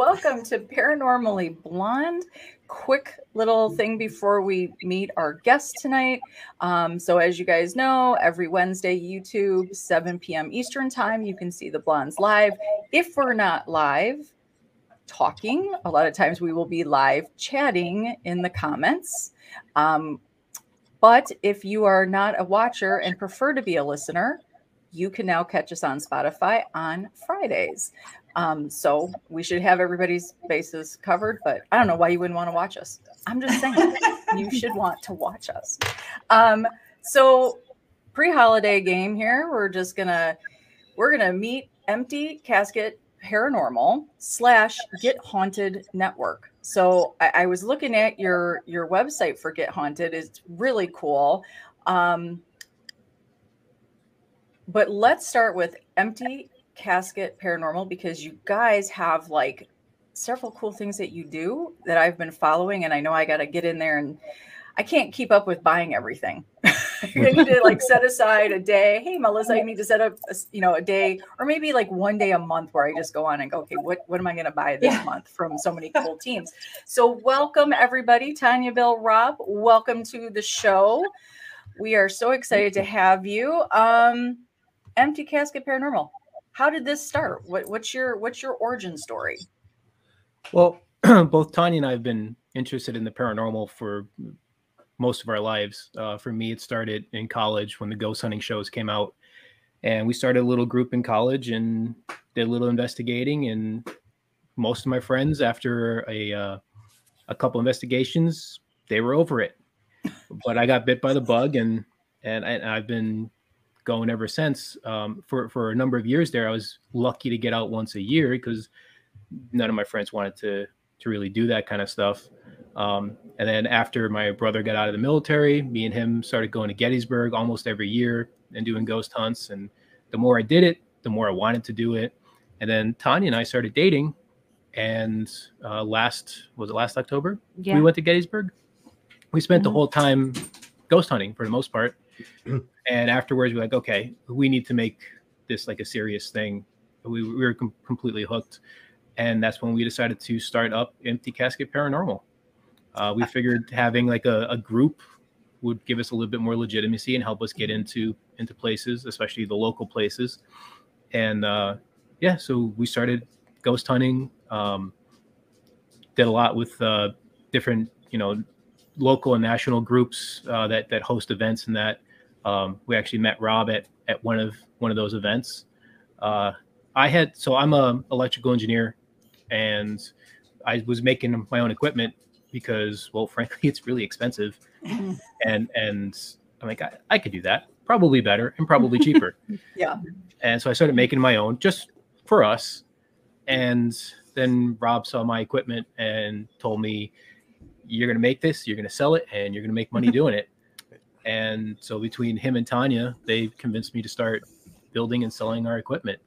welcome to Paranormally Blonde. Quick little thing before we meet our guest tonight. Um, so, as you guys know, every Wednesday, YouTube, 7 p.m. Eastern Time, you can see the Blondes live. If we're not live talking, a lot of times we will be live chatting in the comments. Um, but if you are not a watcher and prefer to be a listener, you can now catch us on Spotify on Fridays. Um, so we should have everybody's bases covered, but I don't know why you wouldn't want to watch us. I'm just saying you should want to watch us. Um, so pre-holiday game here, we're just gonna we're gonna meet empty casket paranormal slash get haunted network. So I, I was looking at your your website for get haunted. It's really cool. Um, but let's start with empty casket paranormal because you guys have like several cool things that you do that I've been following and I know I got to get in there and I can't keep up with buying everything. I need to like set aside a day. Hey, Melissa, I need to set up, a, you know, a day or maybe like one day a month where I just go on and go, okay, what what am I going to buy this yeah. month from so many cool teams? So welcome everybody, Tanya, Bill, Rob. Welcome to the show. We are so excited to have you. Um, Empty Casket Paranormal how did this start? What, what's your what's your origin story? Well, both Tanya and I have been interested in the paranormal for most of our lives. Uh, for me, it started in college when the ghost hunting shows came out, and we started a little group in college and did a little investigating. And most of my friends, after a uh, a couple investigations, they were over it. But I got bit by the bug, and and, I, and I've been going ever since. Um, for for a number of years there, I was lucky to get out once a year because none of my friends wanted to to really do that kind of stuff. Um, and then after my brother got out of the military, me and him started going to Gettysburg almost every year and doing ghost hunts. And the more I did it, the more I wanted to do it. And then Tanya and I started dating. And uh, last was it last October? Yeah. We went to Gettysburg. We spent mm-hmm. the whole time ghost hunting for the most part. And afterwards we're like okay we need to make this like a serious thing. We, we were com- completely hooked. And that's when we decided to start up empty casket paranormal. Uh, we figured having like a, a, group would give us a little bit more legitimacy and help us get into into places especially the local places. And uh, yeah so we started ghost hunting um, did a lot with uh, different you know local and national groups uh, that that host events and that um, we actually met Rob at at one of one of those events. Uh, I had so I'm a electrical engineer, and I was making my own equipment because, well, frankly, it's really expensive, and and I'm like I, I could do that probably better and probably cheaper. yeah. And so I started making my own just for us, and then Rob saw my equipment and told me, "You're gonna make this, you're gonna sell it, and you're gonna make money doing it." And so between him and Tanya, they convinced me to start building and selling our equipment.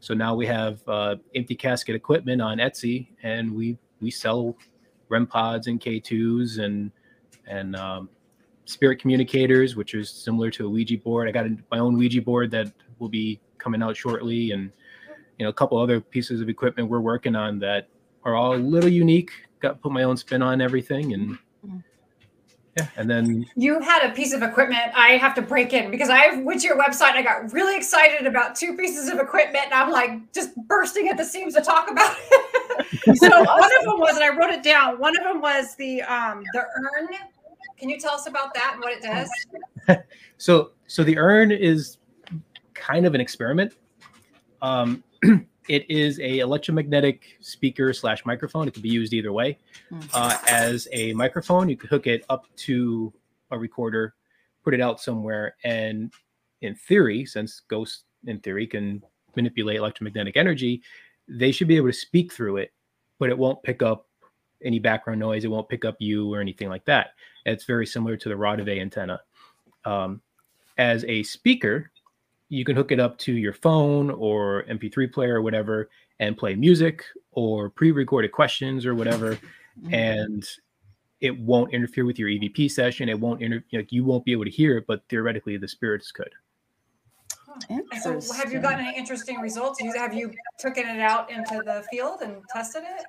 So now we have uh, empty casket equipment on Etsy, and we we sell REM pods and K2s and and um, spirit communicators, which is similar to a Ouija board. I got my own Ouija board that will be coming out shortly, and you know a couple other pieces of equipment we're working on that are all a little unique. Got put my own spin on everything, and yeah, and then you had a piece of equipment. I have to break in because I went to your website. and I got really excited about two pieces of equipment, and I'm like just bursting at the seams to talk about it. so one of them was, and I wrote it down. One of them was the um the urn. Can you tell us about that and what it does? so so the urn is kind of an experiment. Um, it is a electromagnetic speaker slash microphone. It can be used either way. Mm. Uh, as a microphone, you could hook it up to a recorder, put it out somewhere, and in theory, since ghosts in theory can manipulate electromagnetic energy, they should be able to speak through it, but it won't pick up any background noise. It won't pick up you or anything like that. it's very similar to the Rode antenna. Um, as a speaker, you can hook it up to your phone or MP3 player or whatever and play music or pre-recorded questions or whatever, mm-hmm. and it won't interfere with your EVP session. It won't inter- like you won't be able to hear it, but theoretically the spirits could. So have you gotten any interesting results? Have you taken it out into the field and tested it?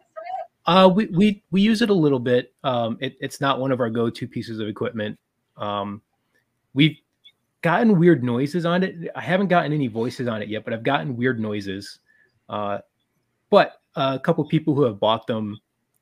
Uh, we, we, we use it a little bit. Um, it, it's not one of our go-to pieces of equipment. Um, we've gotten weird noises on it. I haven't gotten any voices on it yet, but I've gotten weird noises. Uh, but a couple people who have bought them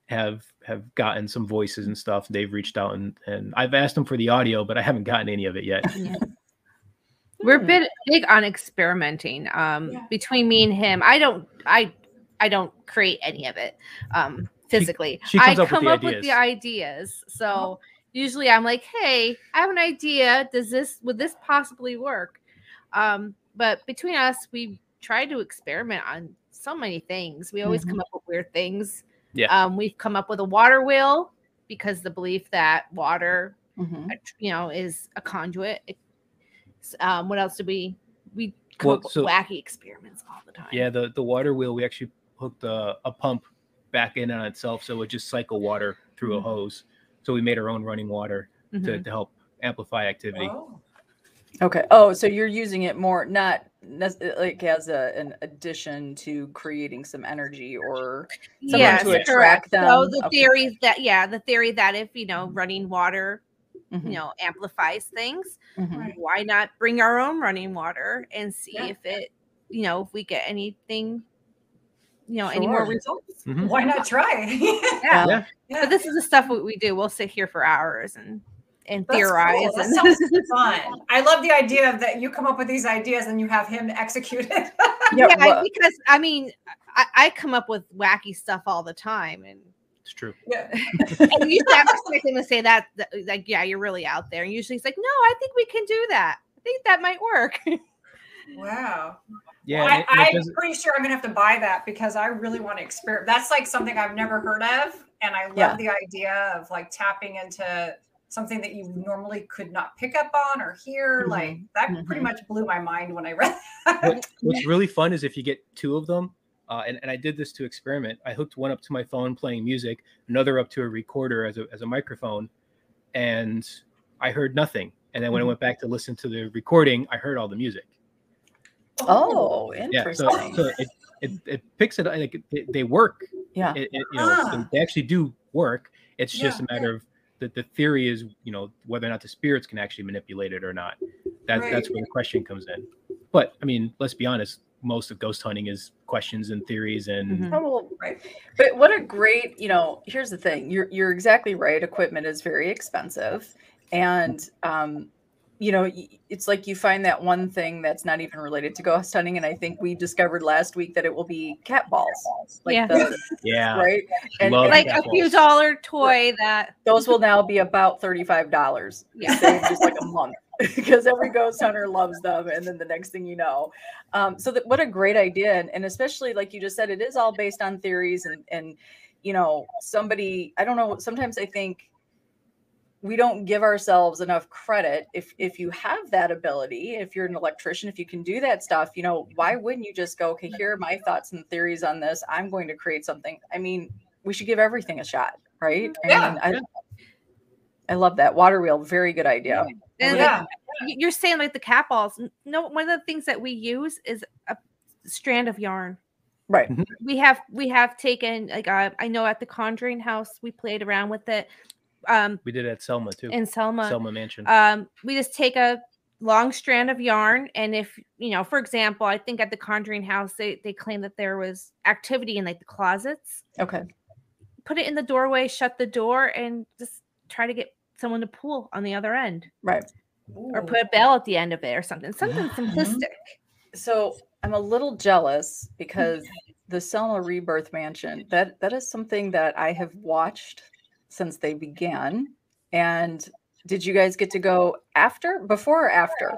have have gotten some voices and stuff. They've reached out and and I've asked them for the audio, but I haven't gotten any of it yet. We're hmm. big big on experimenting. Um, yeah. between me and him, I don't I I don't create any of it um physically. She, she I up come with up ideas. with the ideas. So oh. Usually I'm like, hey, I have an idea. Does this would this possibly work? Um, but between us, we try to experiment on so many things. We always mm-hmm. come up with weird things. Yeah. Um, we've come up with a water wheel because the belief that water, mm-hmm. you know, is a conduit. Um, what else did we we come well, up with wacky experiments all the time? Yeah, the the water wheel we actually hooked a, a pump back in on itself, so it would just cycle water through mm-hmm. a hose. So we made our own running water to, mm-hmm. to help amplify activity. Oh. Okay. Oh, so you're using it more not like as a, an addition to creating some energy or yes, to attract correct. them. So the okay. theory that yeah, the theory that if you know running water, mm-hmm. you know, amplifies things, mm-hmm. why not bring our own running water and see yeah. if it, you know, if we get anything, you know, sure. any more results? Mm-hmm. Why not try? yeah. yeah. But this is the stuff we do. We'll sit here for hours and and That's theorize. Cool. That sounds fun. I love the idea of that you come up with these ideas and you have him execute it. yeah, well, because I mean, I, I, come up with wacky stuff all the time, and it's true. Yeah. and you have to expect him to say that, that, like, yeah, you're really out there. And usually he's like, no, I think we can do that. I think that might work. wow. Yeah, well, I, am pretty sure I'm gonna have to buy that because I really want to experiment. That's like something I've never heard of, and I love yeah. the idea of like tapping into something that you normally could not pick up on or hear. Mm-hmm. Like that mm-hmm. pretty much blew my mind when I read what, what's really fun is if you get two of them, uh, and, and I did this to experiment. I hooked one up to my phone playing music, another up to a recorder as a, as a microphone, and I heard nothing. And then when mm-hmm. I went back to listen to the recording, I heard all the music. Oh, interesting. Yeah, so, so it, it, it, picks it like it, they work. Yeah, it, you know, ah. they actually do work. It's just yeah, a matter of the, the theory is, you know, whether or not the spirits can actually manipulate it or not. That, right. That's where the question comes in. But I mean, let's be honest, most of ghost hunting is questions and theories and mm-hmm. oh, right. But what a great, you know, here's the thing. You're you're exactly right. Equipment is very expensive. And um, you know, it's like you find that one thing that's not even related to ghost hunting. And I think we discovered last week that it will be cat balls. Like yeah. The, yeah. Right. And, like a few dollar toy that those will now be about $35. Yeah. just like a month because every ghost hunter loves them. And then the next thing you know. Um, so that what a great idea. And, and especially like you just said, it is all based on theories and, and, you know, somebody, I don't know, sometimes I think we don't give ourselves enough credit. If if you have that ability if you're an electrician if you can do that stuff you know why wouldn't you just go okay here are my thoughts and theories on this. I'm going to create something. I mean we should give everything a shot right? Yeah. i mean i, I love that. Water wheel very good idea. And yeah. you're saying like the cat balls. No one of the things that we use is a strand of yarn. Right. Mm-hmm. we have we have taken like uh, i know at the conjuring house we played around with it um we did it at Selma too. In Selma. Selma Mansion. Um we just take a long strand of yarn and if you know for example i think at the conjuring house they, they claim that there was activity in like the closets okay put it in the doorway shut the door and just try to get someone to pull on the other end right or put a bell at the end of it or something something simplistic so i'm a little jealous because the selma rebirth mansion that that is something that i have watched since they began. And did you guys get to go after, before or after?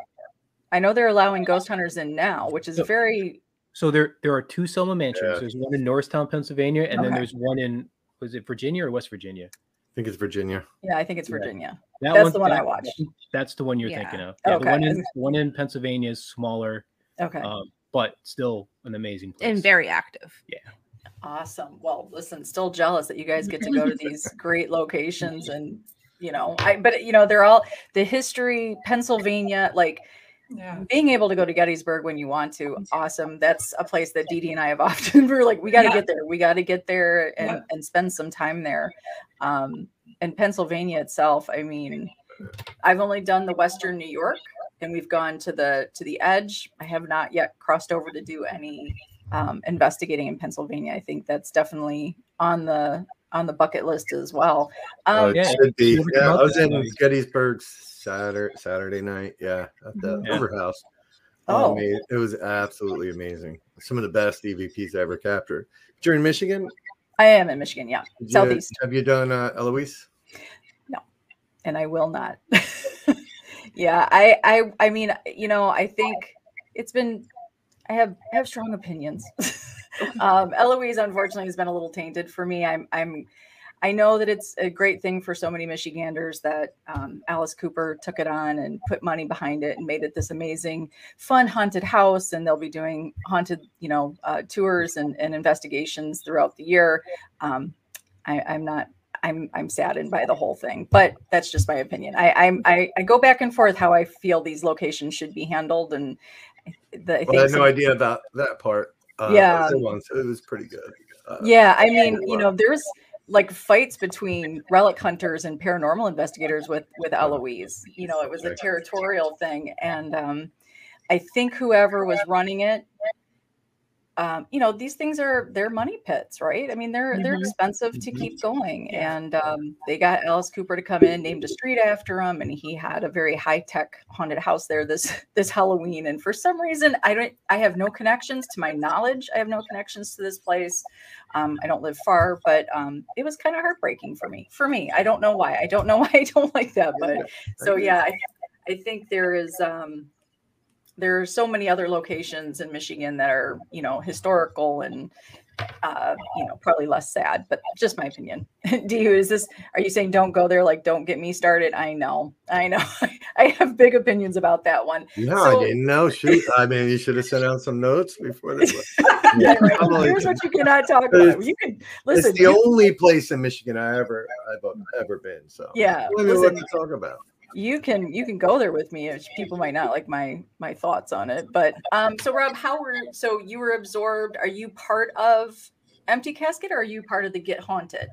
I know they're allowing ghost hunters in now, which is so, very. So there, there are two Selma mansions. Yeah. There's one in Norristown, Pennsylvania, and okay. then there's one in was it Virginia or West Virginia? I think it's Virginia. Yeah, I think it's Virginia. Yeah. That that's the one that, I watched. That's the one you're yeah. thinking of. Yeah, okay. the one in one in Pennsylvania is smaller. Okay. Um, but still an amazing place. And very active. Yeah. Awesome. Well, listen, still jealous that you guys get to go to these great locations and you know, I but you know, they're all the history, Pennsylvania, like yeah. being able to go to Gettysburg when you want to, awesome. That's a place that Dee Dee and I have often we're like, we got to yeah. get there. We got to get there and, yeah. and spend some time there. Um, and Pennsylvania itself, I mean, I've only done the Western New York and we've gone to the to the edge. I have not yet crossed over to do any um, investigating in Pennsylvania. I think that's definitely on the on the bucket list as well. Oh, um, oh, it should be. Yeah, I was in Gettysburg Saturday Saturday night. Yeah, at the yeah. Hoover House. Oh, it was absolutely amazing. Some of the best EVPs I ever captured. You're in Michigan. I am in Michigan. Yeah, Did southeast. You, have you done uh, Eloise? No, and I will not. yeah, I, I, I mean, you know, I think it's been. I have I have strong opinions. um, Eloise, unfortunately, has been a little tainted for me. I'm, I'm, I know that it's a great thing for so many Michiganders that um, Alice Cooper took it on and put money behind it and made it this amazing, fun haunted house. And they'll be doing haunted, you know, uh, tours and, and, investigations throughout the year. Um, I, I'm not I'm I'm saddened by the whole thing, but that's just my opinion. I I'm, I, I go back and forth how I feel these locations should be handled, and the, I, well, I had no idea about that part. Uh, yeah, it was pretty good. Uh, yeah, I mean, you know, there's like fights between relic hunters and paranormal investigators with with Eloise. You know, it was a territorial thing, and um, I think whoever was running it um, you know these things are they're money pits right? I mean they're mm-hmm. they're expensive to mm-hmm. keep going and um, they got alice cooper to come in named a street after him and he had a very high-tech haunted house there this this halloween and for some reason i don't i have no connections to my knowledge. I have no connections to this place. Um, i don't live far but um, it was kind of heartbreaking for me for me. I don't know why. I don't know why i don't like that but so yeah i, I think there is um there are so many other locations in Michigan that are, you know, historical and uh, you know, probably less sad, but just my opinion. Do you, is this, are you saying don't go there? Like, don't get me started. I know, I know. I have big opinions about that one. No, so, I didn't know. Shoot. I mean, you should have sent out some notes before this. yeah, right. Here's what you cannot talk about. You can listen. It's the only place in Michigan I ever, I've ever been. So yeah, listen, what to talk about you can you can go there with me if people might not like my my thoughts on it but um so rob how were so you were absorbed are you part of empty casket or are you part of the get haunted?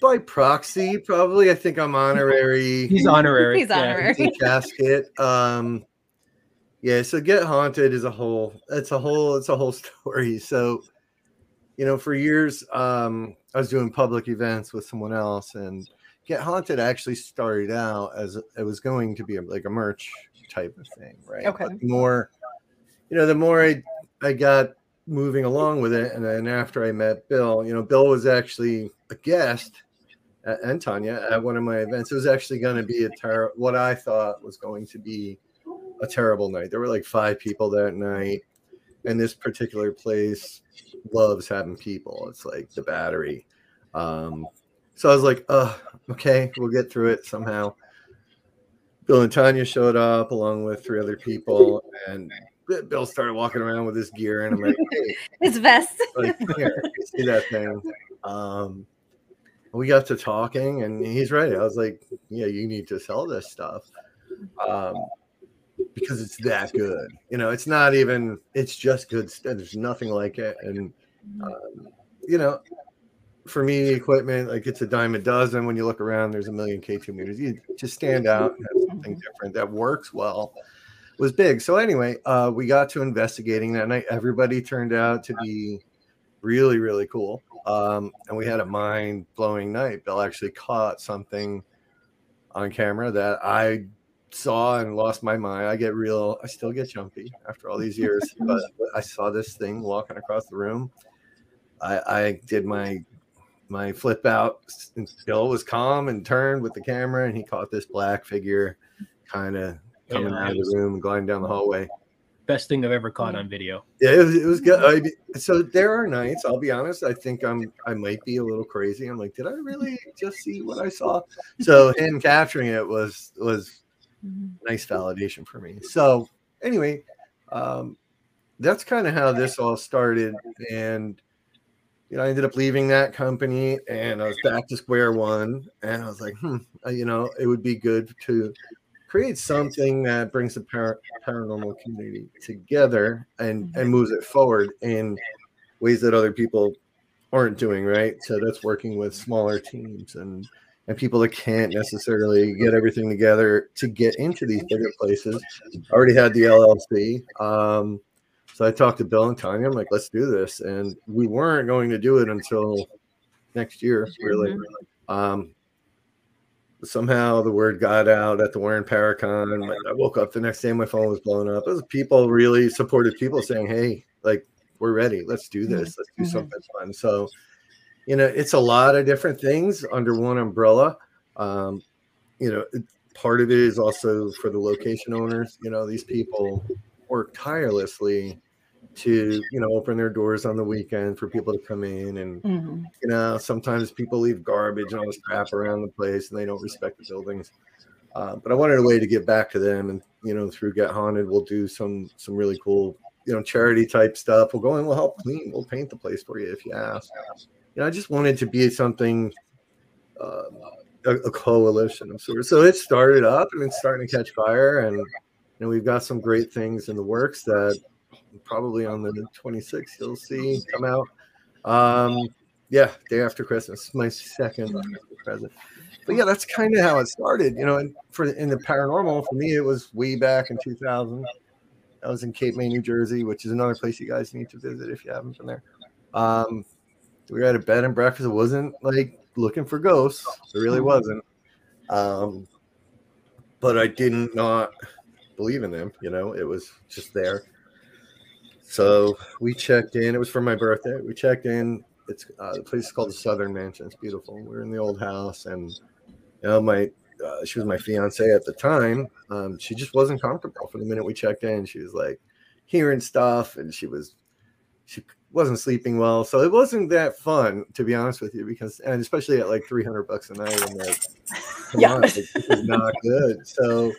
By proxy probably. I think i'm honorary. He's honorary. He's honorary. yeah. casket um yeah so get haunted is a whole it's a whole it's a whole story. So you know for years um i was doing public events with someone else and Get Haunted actually started out as it was going to be a, like a merch type of thing, right? Okay. But more, you know, the more I I got moving along with it, and then after I met Bill, you know, Bill was actually a guest at, and Tanya at one of my events. It was actually going to be a ter- what I thought was going to be a terrible night. There were like five people that night, and this particular place loves having people. It's like the Battery. Um, so I was like, "Uh, okay, we'll get through it somehow." Bill and Tanya showed up along with three other people, and Bill started walking around with his gear, and I'm like, hey. his vest. like, here, see that thing? Um, we got to talking, and he's right. I was like, yeah, you need to sell this stuff. Um, because it's that good. You know, it's not even, it's just good. There's nothing like it. And, um, you know, for me, equipment like it's a dime a dozen. When you look around, there's a million K2 meters. You just stand out and have something different that works well. Was big. So anyway, uh, we got to investigating that night. Everybody turned out to be really, really cool. Um, and we had a mind blowing night. Bill actually caught something on camera that I saw and lost my mind. I get real, I still get jumpy after all these years, but I saw this thing walking across the room. I, I did my my flip out still was calm and turned with the camera, and he caught this black figure kind of coming yeah, out of the room and gliding down the hallway. Best thing I've ever caught on video. Yeah, it was, it was good. I, so there are nights. I'll be honest. I think I'm. I might be a little crazy. I'm like, did I really just see what I saw? So him capturing it was was mm-hmm. nice validation for me. So anyway, um, that's kind of how this all started, and you know, I ended up leaving that company and I was back to square one. And I was like, hmm, you know, it would be good to create something that brings the par- paranormal community together and and moves it forward in ways that other people aren't doing right so that's working with smaller teams and and people that can't necessarily get everything together to get into these bigger places I already had the llc um, so i talked to bill and tanya i'm like let's do this and we weren't going to do it until next year really mm-hmm. um, somehow the word got out at the Warren Paracon. I woke up the next day, my phone was blowing up. It was people, really supportive people saying, Hey, like, we're ready. Let's do mm-hmm. this. Let's do mm-hmm. something fun. So, you know, it's a lot of different things under one umbrella. Um, you know, part of it is also for the location owners. You know, these people work tirelessly to you know open their doors on the weekend for people to come in and mm-hmm. you know sometimes people leave garbage and all this crap around the place and they don't respect the buildings. Uh, but i wanted a way to get back to them and you know through get haunted we'll do some some really cool you know charity type stuff. We'll go in we'll help clean we'll paint the place for you if you ask. You know i just wanted to be something uh, a, a, coalition of sorts. So it started up and it's starting to catch fire and you know we've got some great things in the works that probably on the 26th you'll see come out. Um, yeah, day after Christmas, my second present. But yeah, that's kind of how it started, you know. And for in the paranormal, for me, it was way back in 2000. I was in Cape May, New Jersey, which is another place you guys need to visit if you haven't been there. Um, we were at a bed and breakfast. It wasn't like looking for ghosts. It really mm-hmm. wasn't. Um, but I didn't not believe in them. You know, it was just there. So we checked in. It was for my birthday. We checked in. It's uh, the place is called the Southern Mansion. It's beautiful. We are in the old house, and you know, my uh, she was my fiance at the time. Um, she just wasn't comfortable for the minute we checked in. She was like hearing stuff, and she was she wasn't sleeping well. So it wasn't that fun, to be honest with you, because and especially at like three hundred bucks a night, and like, yeah, on, it was not good. So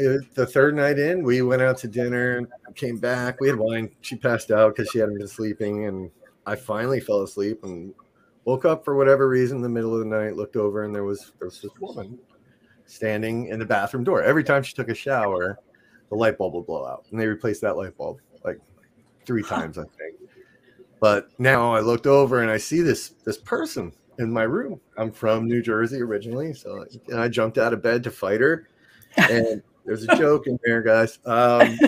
Uh, the third night in, we went out to dinner, and came back. We had wine. She passed out because she hadn't been sleeping, and I finally fell asleep and woke up for whatever reason in the middle of the night. Looked over, and there was there was this woman standing in the bathroom door. Every time she took a shower, the light bulb would blow out, and they replaced that light bulb like three times, I think. But now I looked over and I see this this person in my room. I'm from New Jersey originally, so and I jumped out of bed to fight her, and there's a joke in there, guys. Um,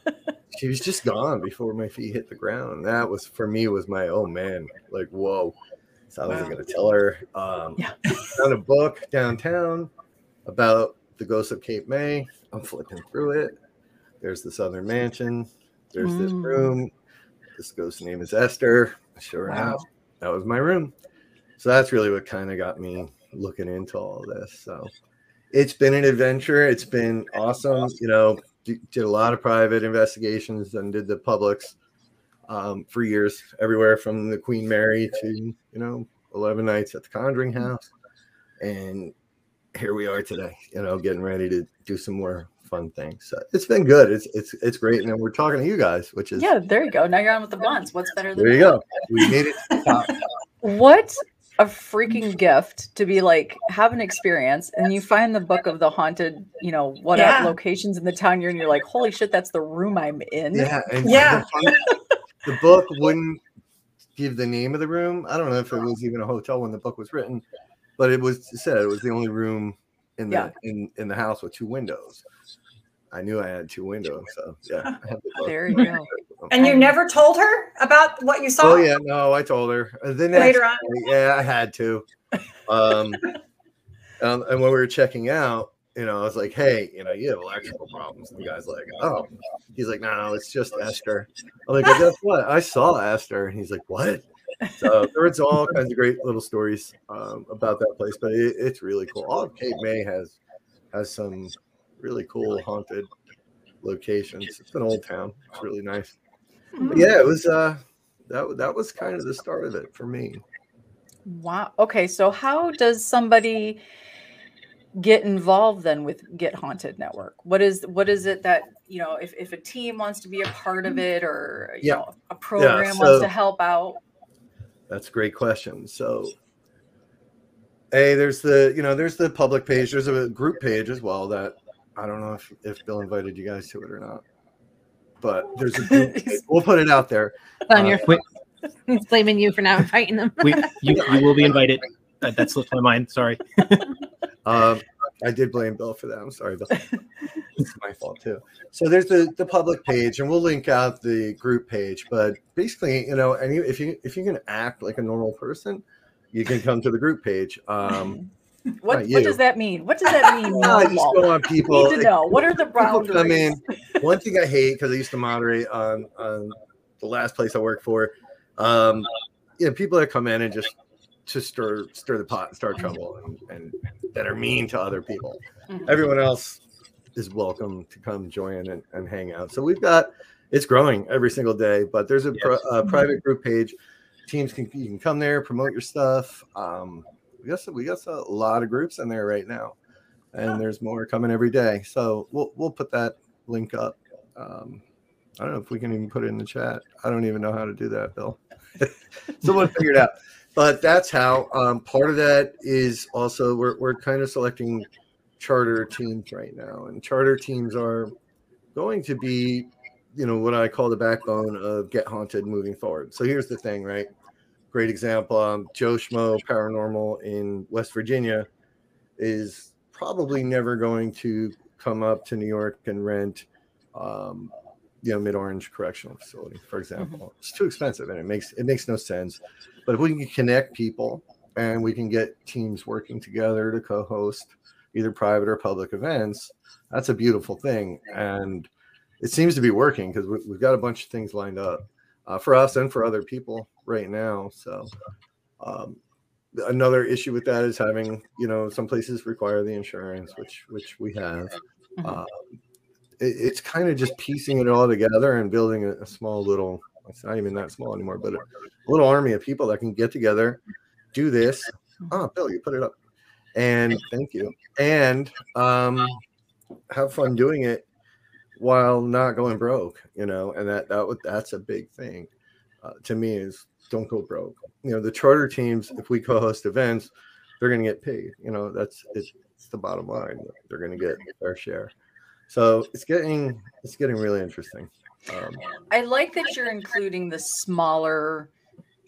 she was just gone before my feet hit the ground. That was for me was my oh man, like whoa. So I wasn't wow. gonna tell her. Um, yeah. found a book downtown about the ghost of Cape May. I'm flipping through it. There's the Southern Mansion. There's mm. this room. This ghost's name is Esther. Sure wow. enough, that was my room. So that's really what kind of got me looking into all this. So it's been an adventure. It's been awesome. You know, did a lot of private investigations and did the publics um, for years, everywhere from the Queen Mary to you know Eleven Nights at the Conjuring House, and here we are today. You know, getting ready to do some more fun things. So it's been good. It's it's it's great, and we're talking to you guys, which is yeah. There you go. Now you're on with the Blondes. What's better than there? You that? go. We made it. what a freaking gift to be like have an experience and you find the book of the haunted you know what yeah. locations in the town you're in you're like holy shit that's the room i'm in yeah yeah the, the book wouldn't give the name of the room i don't know if it was even a hotel when the book was written but it was said it was the only room in the yeah. in in the house with two windows I knew I had two windows, so yeah. there you go. And you never told her about what you saw? Oh yeah, no, I told her. Then later on, yeah, I had to. Um, um, and when we were checking out, you know, I was like, "Hey, you know, you have electrical problems." And the guy's like, "Oh," he's like, "No, "No, it's just Esther." I'm like, well, "Guess what? I saw Esther." And he's like, "What?" So there was all kinds of great little stories um, about that place, but it, it's really cool. All of Cape May has has some really cool haunted locations. It's an old town. It's really nice. Mm-hmm. yeah, it was uh that that was kind of the start of it for me. Wow. Okay, so how does somebody get involved then with Get Haunted Network? What is what is it that you know if, if a team wants to be a part of it or you yeah. know a program yeah, so, wants to help out? That's a great question. So Hey, there's the you know there's the public page. There's a group page as well that I don't know if, if Bill invited you guys to it or not, but there's a we'll put it out there. On your uh, He's blaming you for not inviting them. we, you, you will be invited. Uh, that slipped my mind. Sorry. um, I did blame Bill for that. I'm sorry, Bill. it's my fault too. So there's the the public page, and we'll link out the group page. But basically, you know, any if you if you can act like a normal person, you can come to the group page. Um, what, what does that mean? What does that mean? I just go on people. need to know what are the boundaries. I mean, one thing I hate because I used to moderate on on the last place I worked for. Um, you know, people that come in and just to stir stir the pot and start trouble and, and that are mean to other people. Mm-hmm. Everyone else is welcome to come join and, and hang out. So we've got it's growing every single day, but there's a, yes. a private group page. Teams can you can come there, promote your stuff. Um, we got we got a lot of groups in there right now, and oh. there's more coming every day. So we'll we'll put that link up. Um, I don't know if we can even put it in the chat. I don't even know how to do that, Bill. Someone figured out. But that's how. Um, part of that is also we're we're kind of selecting charter teams right now, and charter teams are going to be, you know, what I call the backbone of Get Haunted moving forward. So here's the thing, right? Great example. Um, Joe Schmo Paranormal in West Virginia is probably never going to come up to New York and rent, um, you know, Mid Orange Correctional Facility, for example. Mm-hmm. It's too expensive, and it makes it makes no sense. But if we can connect people and we can get teams working together to co-host either private or public events, that's a beautiful thing, and it seems to be working because we've got a bunch of things lined up uh, for us and for other people right now. So um, another issue with that is having you know some places require the insurance, which which we have. Mm-hmm. Um, it, it's kind of just piecing it all together and building a, a, small little. It's not even that small anymore, but a, a little army of people that can get together, do this. Oh, Bill, you put it up, and thank you, and um, have fun doing it while not going broke, you know, and that that that's a big thing uh, to me is don't go broke. You know, the charter teams, if we co-host events, they're going to get paid. You know, that's it's, it's the bottom line. They're going to get their share. So it's getting it's getting really interesting. Um, I like that you're including the smaller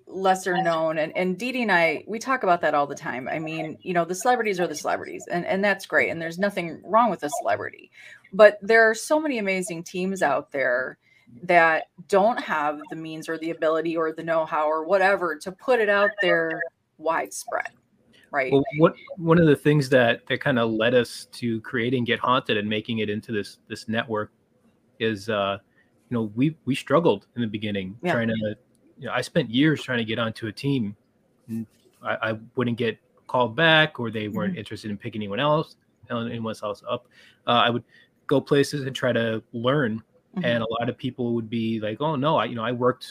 lesser known and and Dee and I we talk about that all the time. I mean, you know, the celebrities are the celebrities and and that's great and there's nothing wrong with a celebrity. But there are so many amazing teams out there that don't have the means or the ability or the know-how or whatever to put it out there widespread right well, what one of the things that that kind of led us to creating get haunted and making it into this this network is uh you know we we struggled in the beginning yeah. trying to you know i spent years trying to get onto a team I, I wouldn't get called back or they weren't mm-hmm. interested in picking anyone else anyone else up uh, i would go places and try to learn. Mm-hmm. And a lot of people would be like, "Oh no, I you know I worked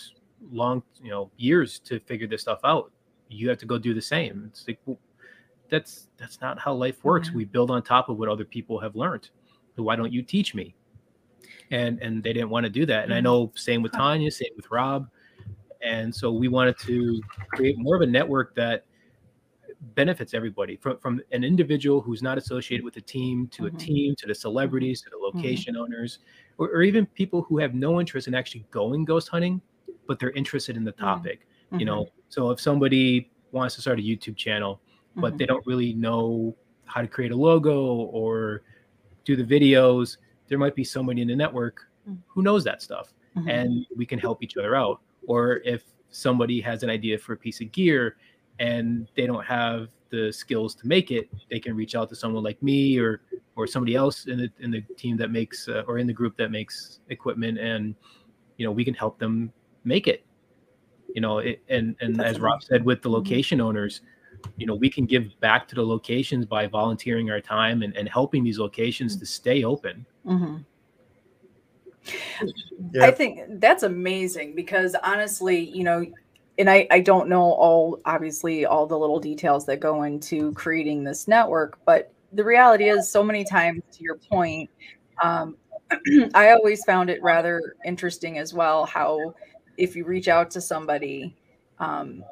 long you know years to figure this stuff out. You have to go do the same." It's like well, that's that's not how life works. Mm-hmm. We build on top of what other people have learned. So why don't you teach me? And and they didn't want to do that. And mm-hmm. I know same with Tanya, same with Rob. And so we wanted to create more of a network that benefits everybody from, from an individual who's not associated with a team to mm-hmm. a team to the celebrities to the mm-hmm. location mm-hmm. owners or, or, even people who have no interest in actually going ghost hunting but they're interested in the mm-hmm. topic mm-hmm. you know so if somebody wants to start a youtube channel but they mm-hmm. don't really know how to create a logo or do the videos there might be somebody in the network mm. who knows that stuff and we can help each other out or if somebody has an idea for a piece of gear and they don't have the skills to make it, they can reach out to someone like me or or somebody else in the in the team that makes uh, or in the group that makes equipment, and you know we can help them make it. You know, it, and and That's as Rob said with the mm-hmm. location owners, you know we can give back to the locations by volunteering our time and, and helping these locations to stay open. Mm-hmm. Yeah. I think that's amazing because honestly, you know, and I, I don't know all obviously all the little details that go into creating this network, but the reality is so many times to your point, um, I always found it rather interesting as well how if you reach out to somebody, um,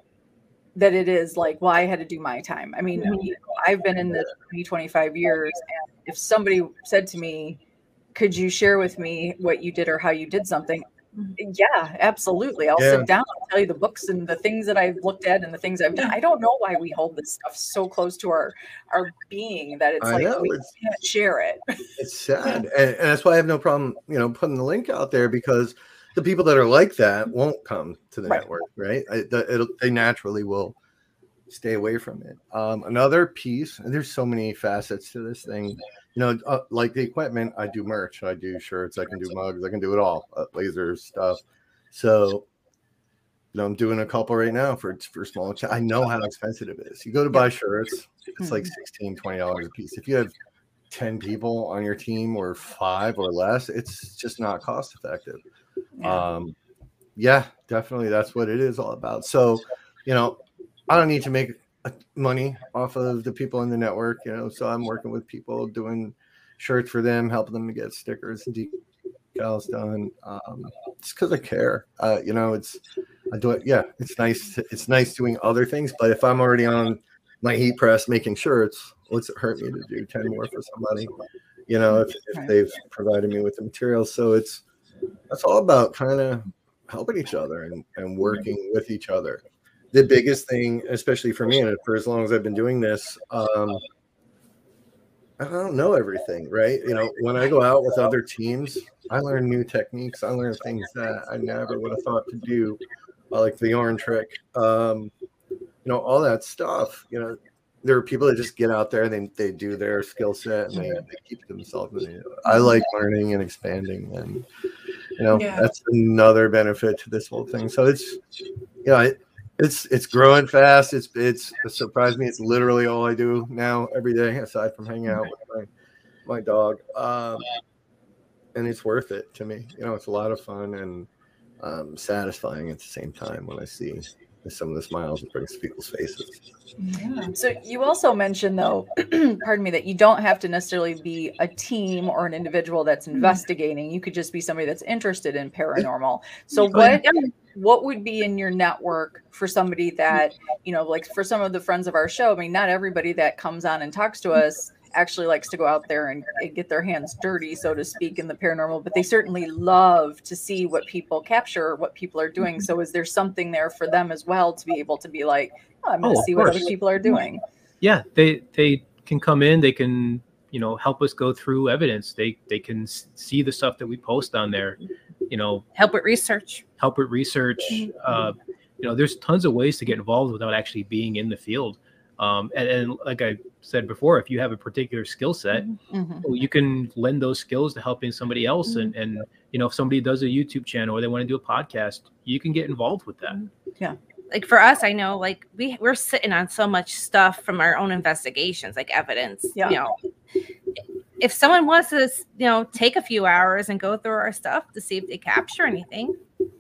that it is like, well, I had to do my time. I mean, you know, I've been in this 20, 25 years. And if somebody said to me, could you share with me what you did or how you did something? Mm-hmm. Yeah, absolutely. I'll yeah. sit down and tell you the books and the things that I've looked at and the things I've done. I don't know why we hold this stuff so close to our our being that it's I like know, we it's, can't share it. It's sad, and, and that's why I have no problem, you know, putting the link out there because the people that are like that won't come to the right. network, right? I, the, they naturally will stay away from it. Um, another piece, and there's so many facets to this thing you know, uh, like the equipment, I do merch, I do shirts, I can do mugs, I can do it all, uh, laser stuff. So, you know, I'm doing a couple right now for for small. I know how expensive it is. You go to buy shirts, it's like mm-hmm. 16 20 dollars a piece. If you have 10 people on your team or five or less, it's just not cost effective. Um, yeah, definitely, that's what it is all about. So, you know, I don't need to make money off of the people in the network, you know. So I'm working with people doing shirts for them, helping them to get stickers and decals done. Um, just because I care, uh, you know. It's I do it. Yeah, it's nice. To, it's nice doing other things, but if I'm already on my heat press making shirts, what's it hurt me to do ten more for somebody? You know, if, if they've provided me with the materials, so it's that's all about kind of helping each other and, and working with each other the biggest thing, especially for me, and for as long as I've been doing this, um, I don't know everything, right? You know, when I go out with other teams, I learn new techniques. I learn things that I never would have thought to do, like the orange trick, um, you know, all that stuff. You know, there are people that just get out there and they, they do their skill set and they, they keep themselves. I like learning and expanding, and you know, yeah. that's another benefit to this whole thing. So it's, you know, it, it's it's growing fast. It's it's it surprised me. It's literally all I do now every day, aside from hanging out with my my dog. Um, and it's worth it to me. You know, it's a lot of fun and um, satisfying at the same time when I see some of the smiles it brings to people's faces. Yeah. So you also mentioned though, pardon me, that you don't have to necessarily be a team or an individual that's mm-hmm. investigating. You could just be somebody that's interested in paranormal. So what what would be in your network for somebody that, you know, like for some of the friends of our show, I mean, not everybody that comes on and talks to us actually likes to go out there and, and, get their hands dirty, so to speak, in the paranormal, but they certainly love to see what people capture, what people are doing. Mm-hmm. So, is there something there for them as well to be able to be like, oh, I'm going to oh, see what other people are doing? Yeah, they they can come in, they can you know help us go through evidence. They they can see the stuff that we post on there. You know, help with research. Help with research. Uh, you know, there's tons of ways to get involved without actually being in the field. Um, and, and, like I said before, if you have a particular skill set, mm-hmm. well, you can lend those skills to helping somebody else. Mm-hmm. And, and, you know, if somebody does a YouTube channel or they want to do a podcast, you can get involved with that. Mm-hmm. Yeah. Like for us, I know like we, we're sitting on so much stuff from our own investigations, like evidence, yeah. you know, if someone wants to, you know, take a few hours and go through our stuff to see if they capture anything,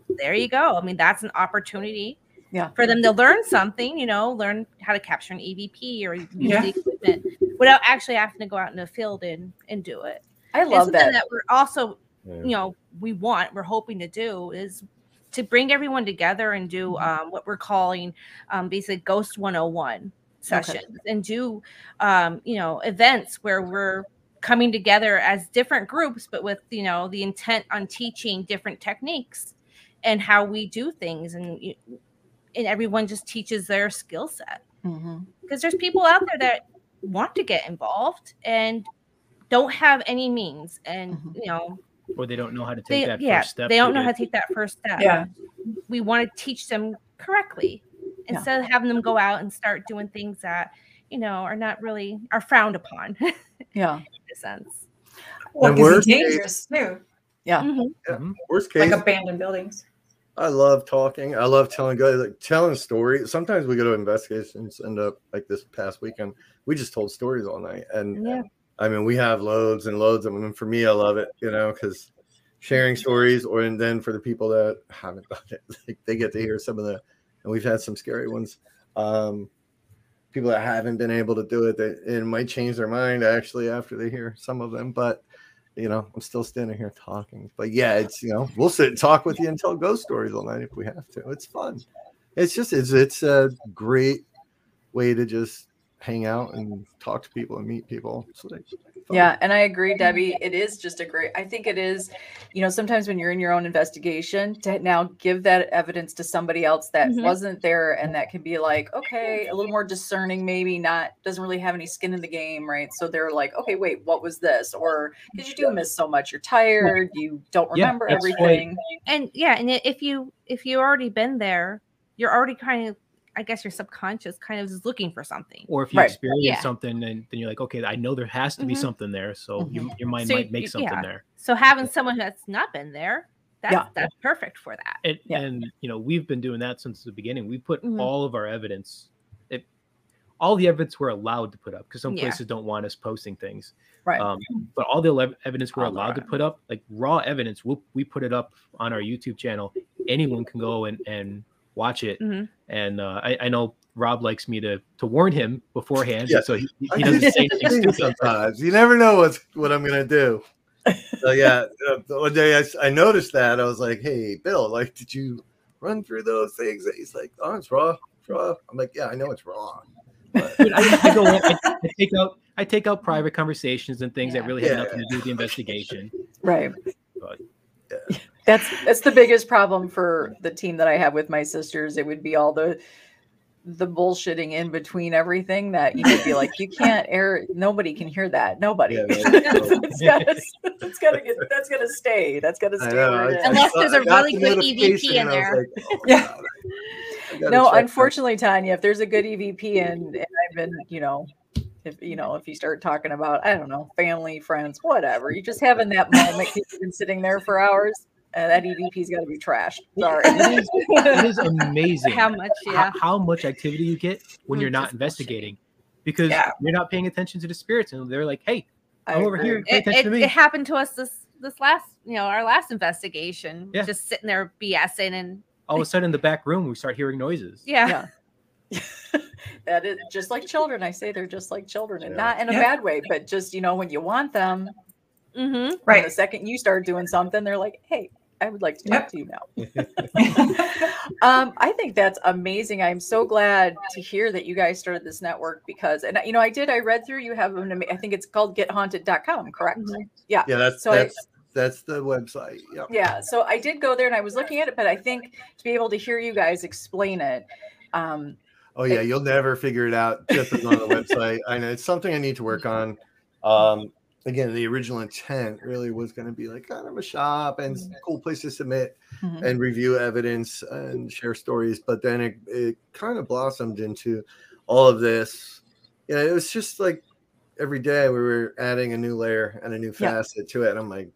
there you go. I mean, that's an opportunity yeah for them to learn something you know learn how to capture an evp or use yeah. the equipment without actually having to go out in the field and and do it i love that that we're also yeah. you know we want we're hoping to do is to bring everyone together and do mm-hmm. um, what we're calling um, basically ghost 101 sessions okay. and do um, you know events where we're coming together as different groups but with you know the intent on teaching different techniques and how we do things. And and everyone just teaches their skill set. Because mm-hmm. there's people out there that want to get involved and don't have any means. And mm-hmm. you know or they don't know how to take they, that yeah, first step they don't know how to take that first step. Yeah. We want to teach them correctly instead yeah. of having them go out and start doing things that you know are not really are frowned upon. Yeah. in a sense well because it's dangerous too yeah. Mm-hmm. yeah. Mm-hmm. worst case like abandoned buildings I love talking. I love telling guys like telling stories. Sometimes we go to investigations, end up like this past weekend. We just told stories all night, and yeah. I mean we have loads and loads of them. And for me, I love it, you know, because sharing stories, or and then for the people that haven't done it, like, they get to hear some of the, and we've had some scary ones. Um, people that haven't been able to do it, that it might change their mind actually after they hear some of them, but you know, I'm still standing here talking. But yeah, it's you know, we'll sit and talk with you and tell ghost stories all night if we have to. It's fun. it's just it's it's a great way to just hang out and talk to people and meet people. So like, yeah, and I agree, Debbie. It is just a great. I think it is. You know, sometimes when you're in your own investigation, to now give that evidence to somebody else that mm-hmm. wasn't there, and that can be like, okay, a little more discerning, maybe not doesn't really have any skin in the game, right? So they're like, okay, wait, what was this? Or because you do miss so much, you're tired, you don't remember yeah, everything. Right. And yeah, and if you if you already been there, you're already kind of I guess your subconscious kind of is looking for something. Or if you right. experience yeah. something, and then you're like, okay, I know there has to be mm-hmm. something there. So mm-hmm. your, your mind so might make something yeah. there. So having someone that's not been there, that's yeah. that's perfect for that. And, and, you know, we've been doing that since the beginning. We put mm-hmm. all of our evidence, it, all the evidence we're allowed to put up because some places don't want us posting things. Right. Um, but all the evidence we're all allowed to put up, like raw evidence, we we'll, we put it up on our YouTube channel. Anyone can go and and watch it. Mm-hmm. And uh, I, I, know Rob likes me to to warn him beforehand, yeah. so he, he doesn't say anything sometimes. You never know what's what I'm gonna do. So yeah, uh, one day I, I noticed that I was like, "Hey, Bill, like, did you run through those things?" And he's like, "Oh, it's raw, it's raw." I'm like, "Yeah, I know it's raw." But... I, I, go in, I, I, take out I take out private conversations and things yeah. that really have yeah. nothing to do with the investigation. Right. But, yeah that's that's the biggest problem for the team that I have with my sisters. It would be all the the bullshitting in between everything that you would be like, you can't air. Nobody can hear that. Nobody. Yeah, it's gotta, it's gotta get. That's gonna stay. That's gotta stay. Unless there's a really good EVP in there. Like, oh, yeah. No, unfortunately, Tanya, if there's a good EVP and, and I've been, you know, if you know if you start talking about i don't know family friends whatever you're just having that moment you've been sitting there for hours uh, that EVP's got to be trashed. Sorry. it, is, it is amazing how much, yeah, how, how, much activity you get when you're not investigating, because yeah. you're not paying attention to the spirits, and they're like, "Hey, I'm over here. Pay it, it, it, happened to us this this last, you know, our last investigation. Yeah. Just sitting there BSing, and all of a sudden in the back room we start hearing noises. Yeah. yeah. that is just like children. I say they're just like children, and yeah. not in a bad way, but just you know when you want them. Mm-hmm. Right. The second you start doing something, they're like, "Hey, I would like to talk yep. to you now. um, I think that's amazing. I'm so glad to hear that you guys started this network because, and you know, I did. I read through. You have an. I think it's called GetHaunted.com. Correct? Mm-hmm. Yeah. Yeah. That's so. That's, I, that's the website. Yep. Yeah. So I did go there and I was looking at it, but I think to be able to hear you guys explain it. Um, oh yeah, it, you'll never figure it out just on the website. I know it's something I need to work on. Um, again, the original intent really was going to be like kind of a shop and mm-hmm. cool place to submit mm-hmm. and review evidence and share stories. But then it, it kind of blossomed into all of this. Yeah, it was just like every day we were adding a new layer and a new facet yeah. to it. And I'm like,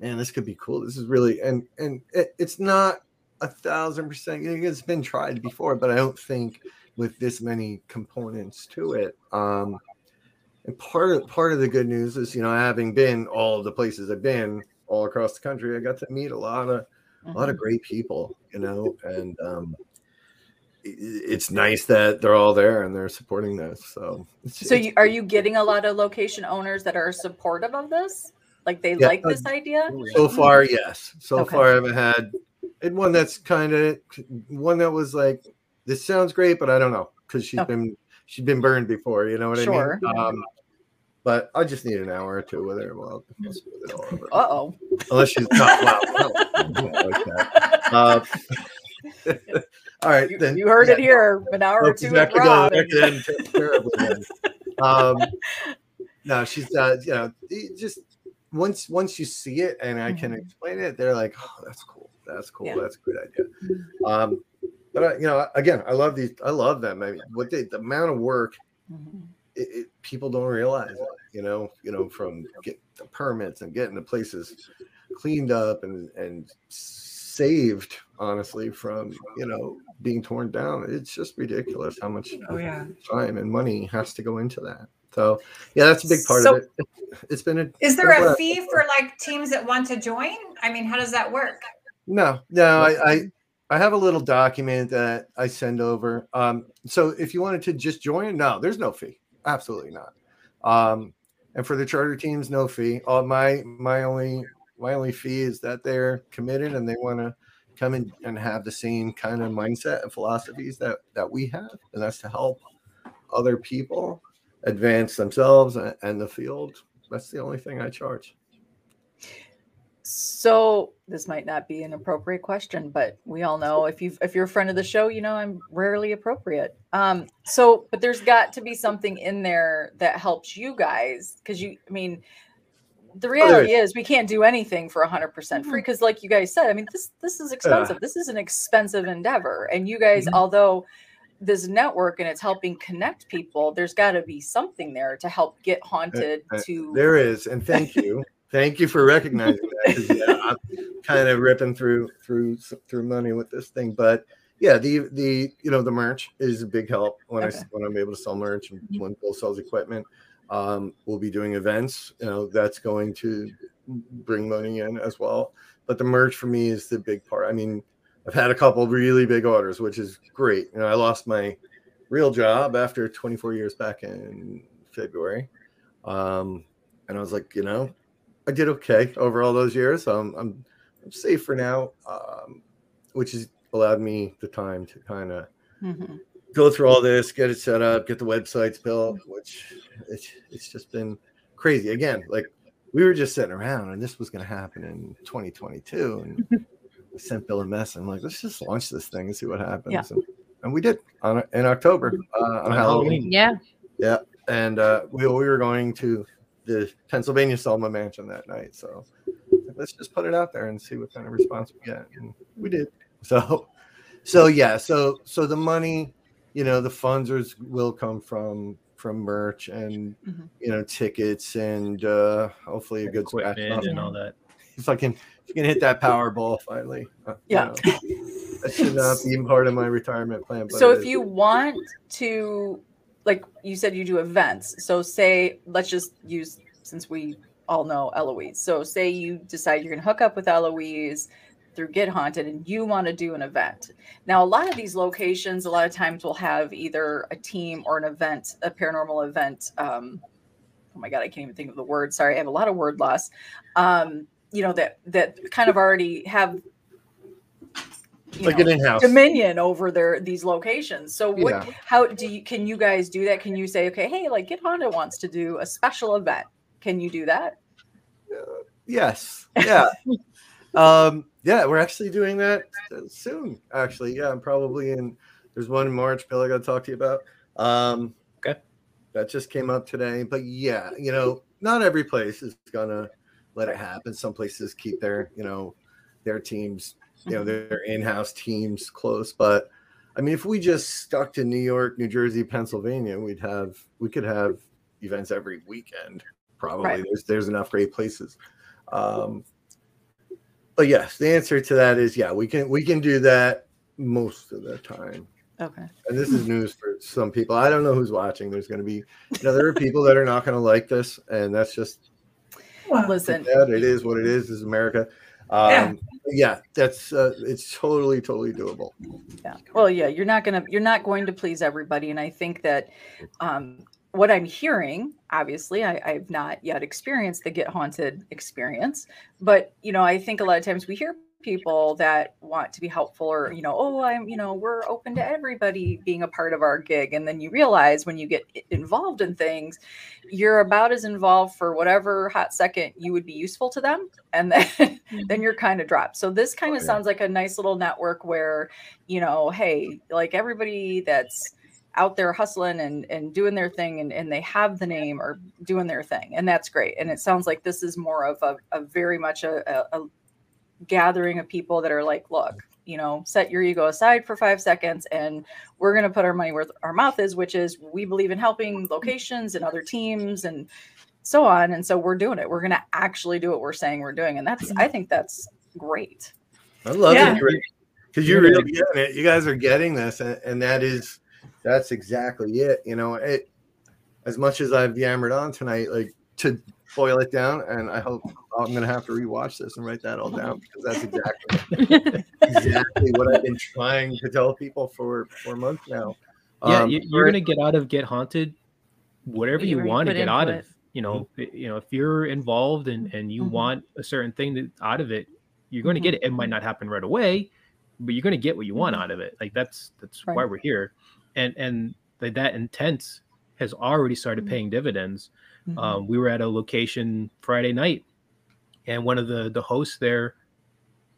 man, this could be cool. This is really and and it, it's not a thousand percent. It's been tried before, but I don't think with this many components to it. Um, and part of part of the good news is, you know, having been all the places I've been all across the country, I got to meet a lot of mm-hmm. a lot of mm-hmm. great people, you know, and um, it's nice that they're all there and they're supporting this. So, so you, are you getting a lot of location owners that are supportive of this? Like they yeah, like this idea? So far, yes. So okay. far, I haven't had and one that's kind of one that was like, this sounds great, but I don't know because she's okay. been she's been burned before. You know what sure. I mean? Um, but I just need an hour or two with her. Well, uh oh. Unless she's not wow. uh, all right, you, then you heard yeah, it here. An hour or two with Rob. um, no, she's uh, you know, just once once you see it and I can mm-hmm. explain it, they're like, oh, that's cool. That's cool. Yeah. That's a good idea. Mm-hmm. Um, but I, you know, again, I love these. I love them. I mean, what they, the amount of work mm-hmm. it, it, people don't realize. It, you know, you know, from get the permits and getting the places cleaned up and and saved. Honestly, from you know being torn down, it's just ridiculous how much oh, yeah. time and money has to go into that. So yeah, that's a big part so, of it. It's been a. Is there a fee for like teams that want to join? I mean, how does that work? No, no, I, I I have a little document that I send over. Um, so if you wanted to just join, no, there's no fee. Absolutely not. Um, and for the charter teams, no fee. All my my only my only fee is that they're committed and they want to come in and have the same kind of mindset and philosophies that that we have, and that's to help other people advance themselves and the field. That's the only thing I charge. So this might not be an appropriate question, but we all know if you if you're a friend of the show, you know I'm rarely appropriate. Um, so but there's got to be something in there that helps you guys because you I mean the reality is we can't do anything for 100% free because mm-hmm. like you guys said i mean this this is expensive this is an expensive endeavor and you guys mm-hmm. although this network and it's helping connect people there's got to be something there to help get uh, haunted uh, to there is and thank you thank you for recognizing that yeah, i'm kind of ripping through through through money with this thing but yeah the the you know the merch is a big help when okay. i when i'm able to sell merch and mm-hmm. when bill sells equipment um, we'll be doing events. You know, that's going to bring money in as well. But the merch for me is the big part. I mean, I've had a couple really big orders, which is great. You know, I lost my real job after 24 years back in February. Um, and I was like, you know, I did okay over all those years. So I'm, I'm, I'm safe for now, um, which has allowed me the time to kind of mm-hmm go through all this, get it set up, get the websites built, which it's, it's just been crazy. Again, like we were just sitting around and this was going to happen in 2022. And I sent Bill a mess. I'm like, let's just launch this thing and see what happens. Yeah. And, and, we did on in October uh, on Halloween. Yeah. Yeah. And uh, we, we were going to the Pennsylvania Selma Mansion that night. So let's just put it out there and see what kind of response we get. And we did. So, so yeah. So, so the money, you know the funds will come from from merch and mm-hmm. you know tickets and uh hopefully a good equipment and all that if i can if you can hit that powerball finally uh, yeah you know, that should not be part of my retirement plan so if you want to like you said you do events so say let's just use since we all know eloise so say you decide you're going to hook up with eloise through Get Haunted and you want to do an event. Now, a lot of these locations, a lot of times will have either a team or an event, a paranormal event. Um, oh my God, I can't even think of the word. Sorry, I have a lot of word loss. Um, you know, that that kind of already have like know, an in-house dominion over their these locations. So what yeah. how do you can you guys do that? Can you say, okay, hey, like Get Haunted wants to do a special event. Can you do that? Uh, yes. Yeah. um yeah, we're actually doing that soon. Actually, yeah, I'm probably in. There's one in March, Bill. I got to talk to you about. Um, okay, that just came up today. But yeah, you know, not every place is gonna let it happen. Some places keep their, you know, their teams, you know, mm-hmm. their in-house teams close. But I mean, if we just stuck to New York, New Jersey, Pennsylvania, we'd have we could have events every weekend. Probably right. there's there's enough great places. Um, but yes, the answer to that is yeah, we can we can do that most of the time. Okay. And this is news for some people. I don't know who's watching. There's going to be, you know, there are people that are not going to like this, and that's just. Well, listen, it is what it is. Is America. Um, yeah. Yeah, that's uh, it's totally totally doable. Yeah. Well, yeah, you're not gonna you're not going to please everybody, and I think that um, what I'm hearing, obviously, I, I've not yet experienced the get haunted experience, but you know, I think a lot of times we hear people that want to be helpful or you know oh i'm you know we're open to everybody being a part of our gig and then you realize when you get involved in things you're about as involved for whatever hot second you would be useful to them and then mm-hmm. then you're kind of dropped so this kind of oh, yeah. sounds like a nice little network where you know hey like everybody that's out there hustling and, and doing their thing and, and they have the name or doing their thing and that's great and it sounds like this is more of a, a very much a, a gathering of people that are like look you know set your ego aside for five seconds and we're going to put our money where our mouth is which is we believe in helping locations and other teams and so on. And so we're doing it. We're going to actually do what we're saying we're doing. And that's i think that's great. I love yeah. it. Because you're really getting it. You guys are getting this and, and that is that's exactly it. You know, it as much as I've yammered on tonight, like to boil it down, and I hope I'm gonna have to rewatch this and write that all down because that's exactly exactly what I've been trying to tell people for for months now. Yeah, um, you're gonna get out of get haunted, whatever you, you want to get out it. of. You know, mm-hmm. you know, if you're involved and and you mm-hmm. want a certain thing to, out of it, you're going to mm-hmm. get it. It might not happen right away, but you're going to get what you want mm-hmm. out of it. Like that's that's right. why we're here, and and like that intent has already started mm-hmm. paying dividends. Mm-hmm. Um, we were at a location Friday night, and one of the the hosts there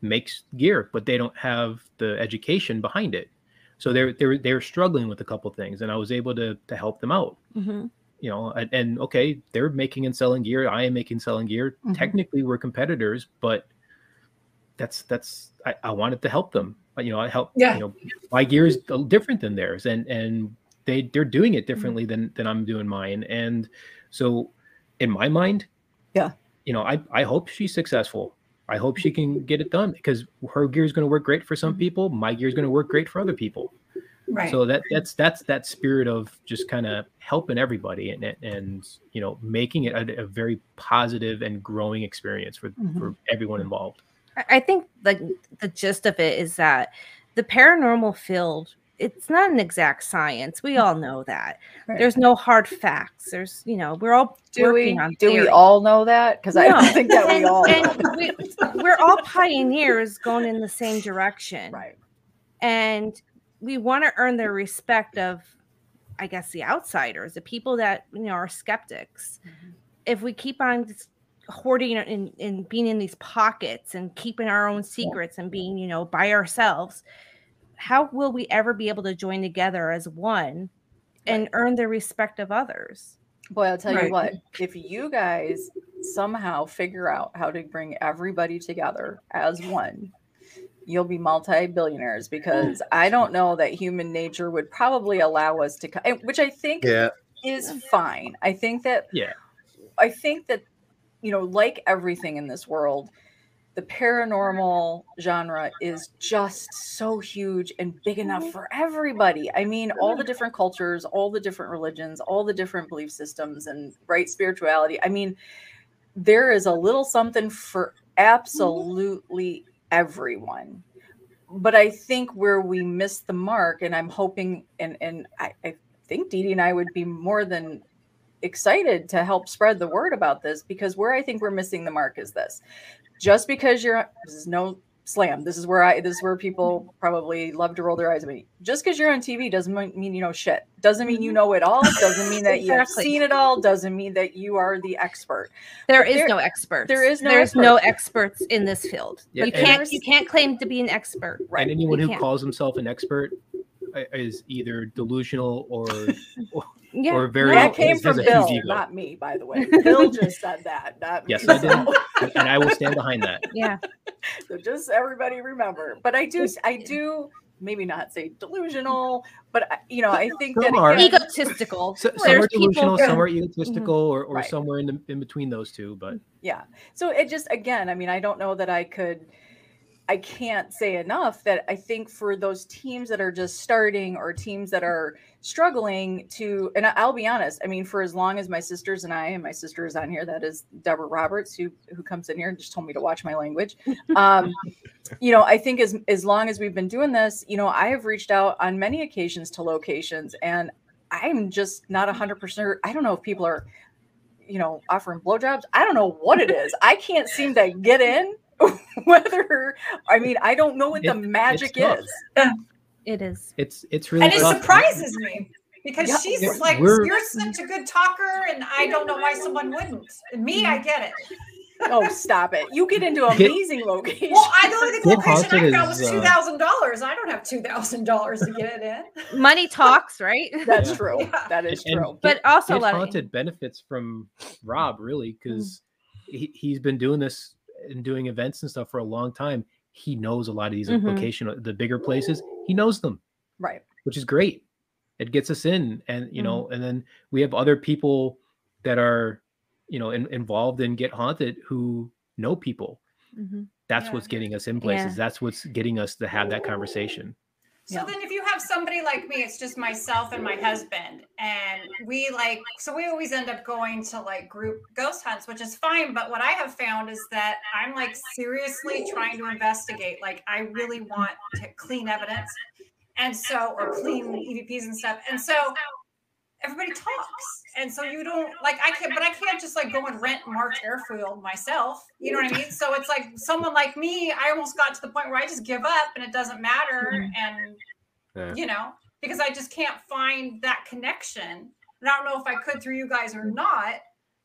makes gear, but they don't have the education behind it. So they're they're they're struggling with a couple things, and I was able to to help them out. Mm-hmm. You know, and, and, okay, they're making and selling gear. I am making selling gear. Mm-hmm. Technically, we're competitors, but that's that's I, I wanted to help them. You know, I help. Yeah. You know, my gear is different than theirs, and and they they're doing it differently mm-hmm. than than I'm doing mine. And so, in my mind, yeah, you know, I I hope she's successful. I hope she can get it done because her gear is going to work great for some mm-hmm. people. My gear is going to work great for other people. Right. So that that's that's that spirit of just kind of helping everybody and and you know making it a, a very positive and growing experience for mm-hmm. for everyone involved. I think like the gist of it is that the paranormal field it's not an exact science. We all know that. Right. There's no hard facts. There's, you know, we're all do working we, on. Do we all know that? Because no. I don't think that we all. And we, we're all pioneers going in the same direction, right? And we want to earn the respect of, I guess, the outsiders, the people that you know are skeptics. Mm-hmm. If we keep on hoarding and, and being in these pockets and keeping our own secrets and being, you know, by ourselves how will we ever be able to join together as one and right. earn the respect of others? Boy, I'll tell right. you what, if you guys somehow figure out how to bring everybody together as one, you'll be multi-billionaires because I don't know that human nature would probably allow us to which I think yeah. is fine. I think that yeah. I think that you know, like everything in this world, the paranormal genre is just so huge and big enough mm-hmm. for everybody. I mean, all the different cultures, all the different religions, all the different belief systems, and right spirituality. I mean, there is a little something for absolutely everyone. But I think where we miss the mark, and I'm hoping, and and I, I think Dee Dee and I would be more than excited to help spread the word about this because where I think we're missing the mark is this just because you're this is no slam. This is where I this is where people probably love to roll their eyes at me. Just because you're on TV doesn't mean you know shit. Doesn't mean you mm-hmm. know it all. Doesn't mean that exactly. you've seen it all. Doesn't mean that you are the expert. There is there, no expert. There is no There's expert. no experts in this field. Yeah, you can't you can't claim to be an expert. Right. And anyone who can't. calls himself an expert is either delusional or, or yeah. Or very that came from Bill, not me, by the way. Bill just said that, not yes, me. I did, and I will stand behind that. Yeah. So just everybody remember, but I do, I do maybe not say delusional, but you know, I think some that are. Again, egotistical. So, some are delusional, some are egotistical, mm-hmm. or, or right. somewhere in the, in between those two. But yeah, so it just again, I mean, I don't know that I could I can't say enough that I think for those teams that are just starting or teams that are struggling to, and I'll be honest, I mean, for as long as my sisters and I, and my sister is on here, that is Deborah Roberts, who who comes in here and just told me to watch my language. Um, you know, I think as as long as we've been doing this, you know, I have reached out on many occasions to locations, and I'm just not a hundred percent. I don't know if people are, you know, offering blowjobs. I don't know what it is. I can't seem to get in whether I mean I don't know what it, the magic is. It is. It's it's really and it tough. surprises me because yeah, she's like you're such a good talker, and I don't know why someone wouldn't. And me, I get it. oh, stop it! You get into amazing get, locations. Well, I know the location I found was uh, two thousand dollars. I don't have two thousand dollars to get it in. Money talks, right? That's yeah. true. Yeah. That is true. And but also, Get Haunted benefits from Rob really because mm. he, he's been doing this and doing events and stuff for a long time, he knows a lot of these mm-hmm. location, the bigger places. He knows them, right? Which is great. It gets us in, and you mm-hmm. know, and then we have other people that are, you know, in, involved in Get Haunted who know people. Mm-hmm. That's yeah. what's getting us in places. Yeah. That's what's getting us to have that conversation. So yeah. then if you have somebody like me, it's just myself and my husband. And we like, so we always end up going to like group ghost hunts, which is fine. But what I have found is that I'm like seriously trying to investigate. Like, I really want to clean evidence. And so, or clean EVPs and stuff. And so, everybody talks. And so you don't like I can't but I can't just like go and rent March Airfield myself. You know what I mean? So it's like someone like me, I almost got to the point where I just give up and it doesn't matter. Mm-hmm. And yeah. you know, because I just can't find that connection. And I don't know if I could through you guys or not,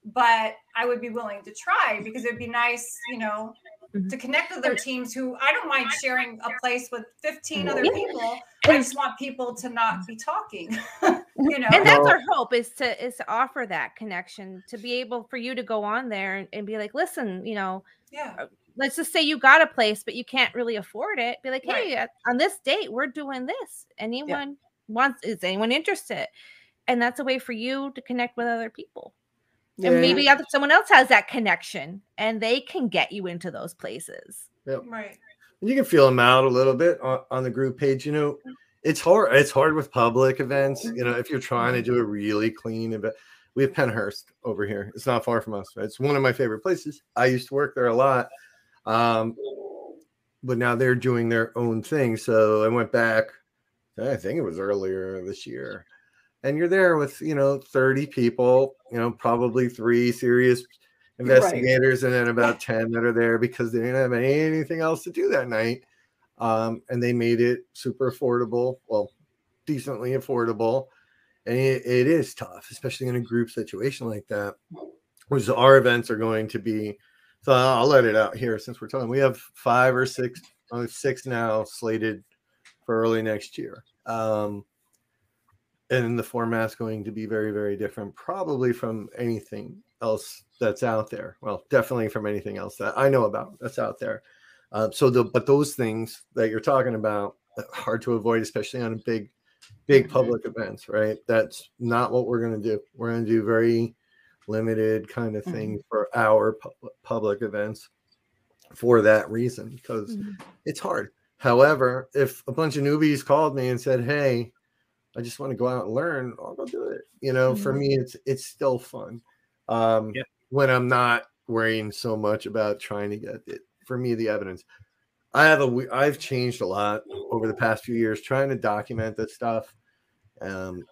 but I would be willing to try because it'd be nice, you know, mm-hmm. to connect with other teams who I don't mind sharing a place with 15 other people. I just want people to not be talking. you know, and that's our hope is to is to offer that connection to be able for you to go on there and, and be like, listen, you know, yeah. Uh, let's just say you got a place, but you can't really afford it. Be like, hey, right. on this date, we're doing this. Anyone wants? Is anyone interested? And that's a way for you to connect with other people. Yeah. And maybe someone else has that connection and they can get you into those places. Yep. Right. And you can feel them out a little bit on, on the group page. You know, it's hard. It's hard with public events. You know, if you're trying to do a really clean event, we have Pennhurst over here. It's not far from us. It's one of my favorite places. I used to work there a lot. Um, but now they're doing their own thing. So I went back, I think it was earlier this year and you're there with you know 30 people you know probably three serious investigators right. and then about 10 that are there because they didn't have anything else to do that night um, and they made it super affordable well decently affordable. And it, it is tough especially in a group situation like that which our events are going to be so i'll let it out here since we're talking. We have five or six uh, six now slated for early next year. Um, and the format's going to be very very different probably from anything else that's out there. Well definitely from anything else that i know about that's out there uh, so the but those things that you're talking about hard to avoid especially on big big mm-hmm. public events right that's not what we're going to do we're going to do very limited kind of thing mm-hmm. for our pu- public events for that reason because mm-hmm. it's hard however if a bunch of newbies called me and said hey I just want to go out and learn, I'll go do it. You know, mm-hmm. for me, it's it's still fun. Um, yeah. when I'm not worrying so much about trying to get it. For me, the evidence. I have a I've changed a lot over the past few years trying to document this stuff, um,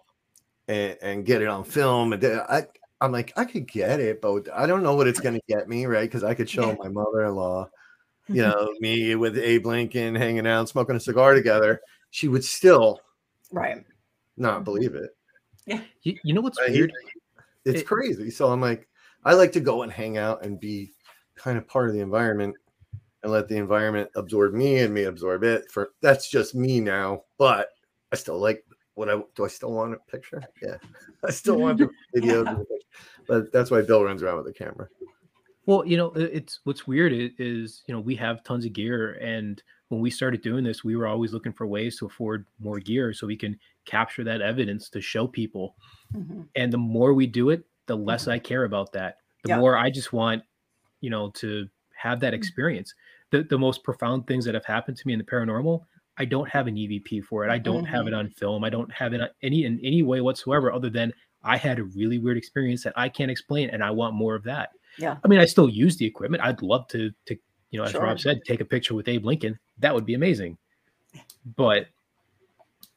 and, and get it on film. And I I'm like I could get it, but I don't know what it's going to get me, right? Because I could show my mother-in-law, you know, me with Abe Lincoln hanging out, smoking a cigar together. She would still, right, not believe it. Yeah. You, you know what's weird? It's it, crazy. So I'm like, I like to go and hang out and be kind of part of the environment and let the environment absorb me and me absorb it. For that's just me now, but I still like what I do. I still want a picture. Yeah, I still want the video, yeah. but that's why Bill runs around with the camera. Well, you know, it's what's weird is, you know, we have tons of gear and when we started doing this, we were always looking for ways to afford more gear so we can capture that evidence to show people. Mm-hmm. And the more we do it, the less mm-hmm. I care about that. The yeah. more I just want, you know, to have that mm-hmm. experience. The the most profound things that have happened to me in the paranormal, I don't have an EVP for it. I don't mm-hmm. have it mm-hmm. on film. I don't have it any in any way whatsoever other than I had a really weird experience that I can't explain and I want more of that. Yeah. I mean, I still use the equipment. I'd love to to you know, as sure. Rob said, take a picture with Abe Lincoln. That would be amazing. But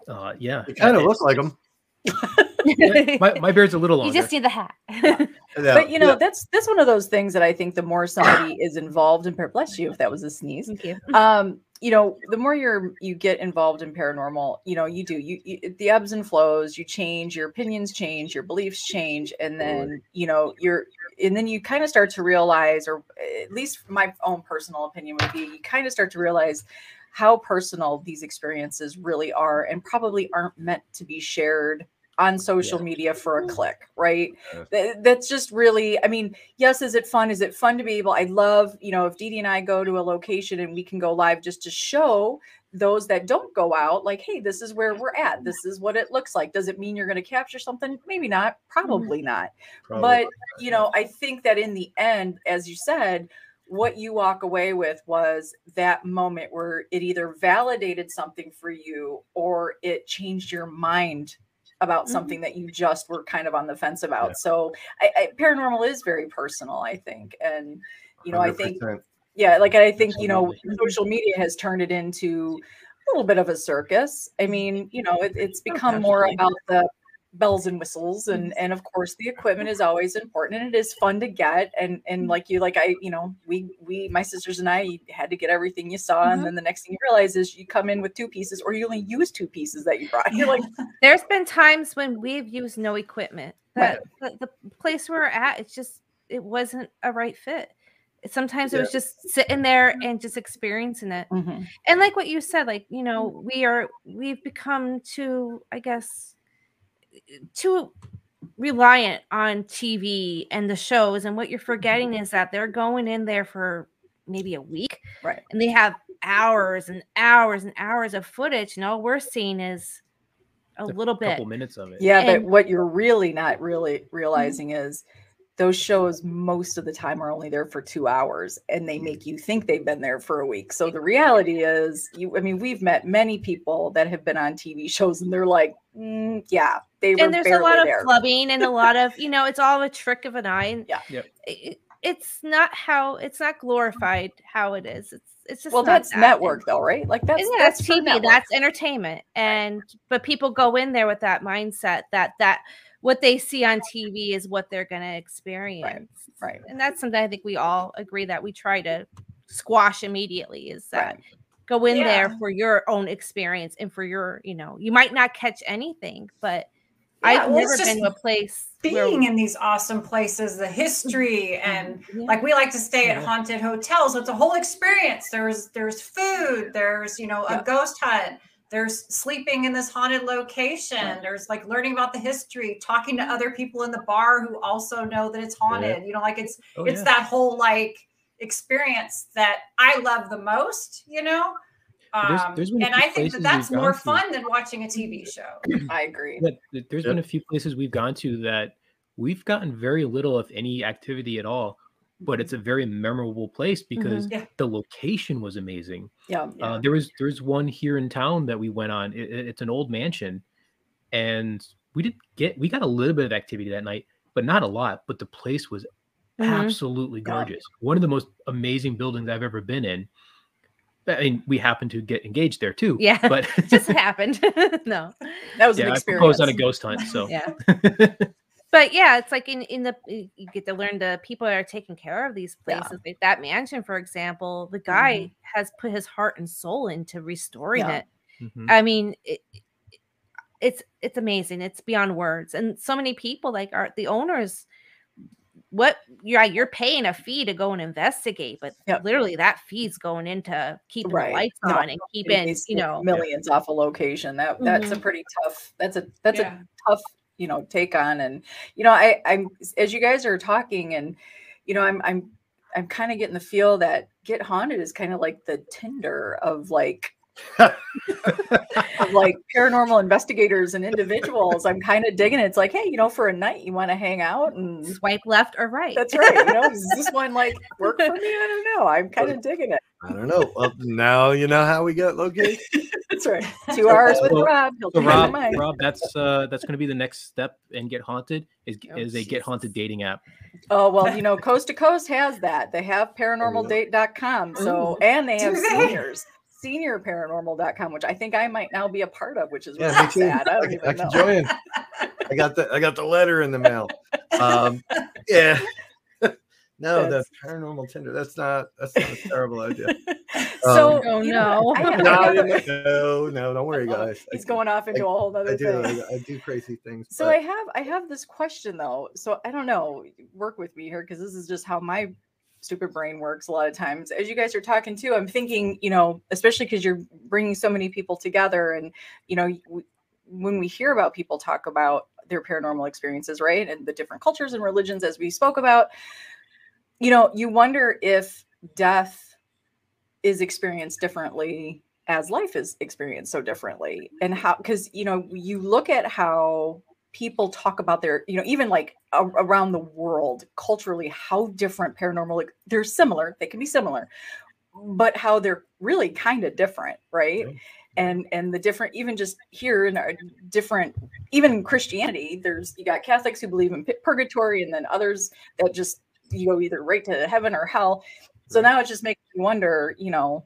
uh, yeah, it kind of looks like him. yeah, my, my beard's a little longer. You just need the hat. yeah. But you know, yeah. that's that's one of those things that I think the more somebody is involved in bless you if that was a sneeze. Thank you. Um, you know, the more you're you get involved in paranormal, you know, you do you, you the ebbs and flows, you change, your opinions change, your beliefs change, and then you know you're and then you kind of start to realize, or at least my own personal opinion would be, you kind of start to realize how personal these experiences really are and probably aren't meant to be shared on social yeah. media for a click, right? Yeah. That's just really, I mean, yes, is it fun? Is it fun to be able? I love, you know, if Dee Dee and I go to a location and we can go live just to show those that don't go out, like, hey, this is where we're at. This is what it looks like. Does it mean you're going to capture something? Maybe not, mm-hmm. probably not. Probably but, you know, I think that in the end, as you said, what you walk away with was that moment where it either validated something for you or it changed your mind about mm-hmm. something that you just were kind of on the fence about. Yeah. So I, I, paranormal is very personal, I think. And, you know, 100%. I think, yeah, like I think, you know, social media has turned it into a little bit of a circus. I mean, you know, it, it's become more about the bells and whistles and mm-hmm. and of course the equipment is always important and it is fun to get and and like you like i you know we we my sisters and i had to get everything you saw mm-hmm. and then the next thing you realize is you come in with two pieces or you only use two pieces that you brought you're like there's been times when we've used no equipment that right. the, the place we're at it's just it wasn't a right fit sometimes yeah. it was just sitting there and just experiencing it mm-hmm. and like what you said like you know we are we've become too i guess too reliant on TV and the shows. And what you're forgetting is that they're going in there for maybe a week. Right. And they have hours and hours and hours of footage. And all we're seeing is a, a little bit. couple minutes of it. Yeah, and, but what you're really not really realizing mm-hmm. is those shows most of the time are only there for two hours and they make you think they've been there for a week. So the reality is you I mean, we've met many people that have been on TV shows and they're like, mm, yeah, they were and there's a lot of there. flubbing and a lot of, you know, it's all a trick of an eye. And yeah. Yep. It, it's not how it's not glorified how it is. It's it's just well, that's that. network though, right? Like that's yeah, that's, that's TV, that's entertainment, and right. but people go in there with that mindset that that what they see on TV is what they're going to experience. Right. right. And that's something I think we all agree that we try to squash immediately is that right. go in yeah. there for your own experience and for your, you know, you might not catch anything, but yeah, I've well, never been to a place being where, in these awesome places, the history mm-hmm. and yeah. like we like to stay at haunted hotels. So it's a whole experience. There's there's food, there's you know, a ghost hunt there's sleeping in this haunted location there's like learning about the history talking to other people in the bar who also know that it's haunted yeah. you know like it's oh, it's yeah. that whole like experience that i love the most you know um, there's, there's and i think that that's more fun than watching a tv show i agree but there's been a few places we've gone to that we've gotten very little if any activity at all but it's a very memorable place because mm-hmm. yeah. the location was amazing. Yeah, uh, yeah. Uh, there was there's one here in town that we went on. It, it's an old mansion, and we did get we got a little bit of activity that night, but not a lot. But the place was mm-hmm. absolutely gorgeous. Yeah. One of the most amazing buildings I've ever been in. I mean, we happened to get engaged there too. Yeah, but just happened. no, that was yeah, an experience. I proposed on a ghost hunt, so yeah but yeah, it's like in in the you get to learn the people that are taking care of these places. Yeah. Like that mansion, for example, the guy mm-hmm. has put his heart and soul into restoring yeah. it. Mm-hmm. I mean, it, it's it's amazing. It's beyond words. And so many people like are the owners. What yeah, you're paying a fee to go and investigate, but yep. literally that fee's going into keeping right. the lights no, on and keeping you know millions off a location. That that's mm-hmm. a pretty tough. That's a that's yeah. a tough you know take on and you know i i'm as you guys are talking and you know i'm i'm i'm kind of getting the feel that get haunted is kind of like the tinder of like of like paranormal investigators and individuals. I'm kind of digging it. It's like, hey, you know, for a night you want to hang out and swipe left or right. That's right. You know, does this one like work for me? I don't know. I'm kind of digging it. I don't know. Well, now you know how we got located. that's right. Two hours with Rob. So Rob, Rob, that's uh that's going to be the next step in Get Haunted is oh, is a Get Haunted dating app. Oh well, you know, Coast to Coast has that. They have paranormaldate.com. So and they have seniors seniorparanormal.com, which I think I might now be a part of, which is really yeah, sad. I, I, I can join. I got the I got the letter in the mail. Um, yeah. No, that's, the paranormal Tinder. That's not. That's not a terrible idea. So, um, oh no. no, no, no, don't worry, guys. He's going off into I, a whole other I do, thing. I, I, do crazy things. So but... I have, I have this question though. So I don't know. Work with me here because this is just how my stupid brain works a lot of times. As you guys are talking too, I'm thinking, you know, especially because you're bringing so many people together, and you know, when we hear about people talk about their paranormal experiences, right, and the different cultures and religions, as we spoke about, you know, you wonder if death is experienced differently as life is experienced so differently and how because you know you look at how people talk about their you know even like a, around the world culturally how different paranormal like, they're similar they can be similar but how they're really kind of different right? And and the different even just here in our different even christianity there's you got catholics who believe in purgatory and then others that just you go either right to heaven or hell. So now it just makes me wonder you know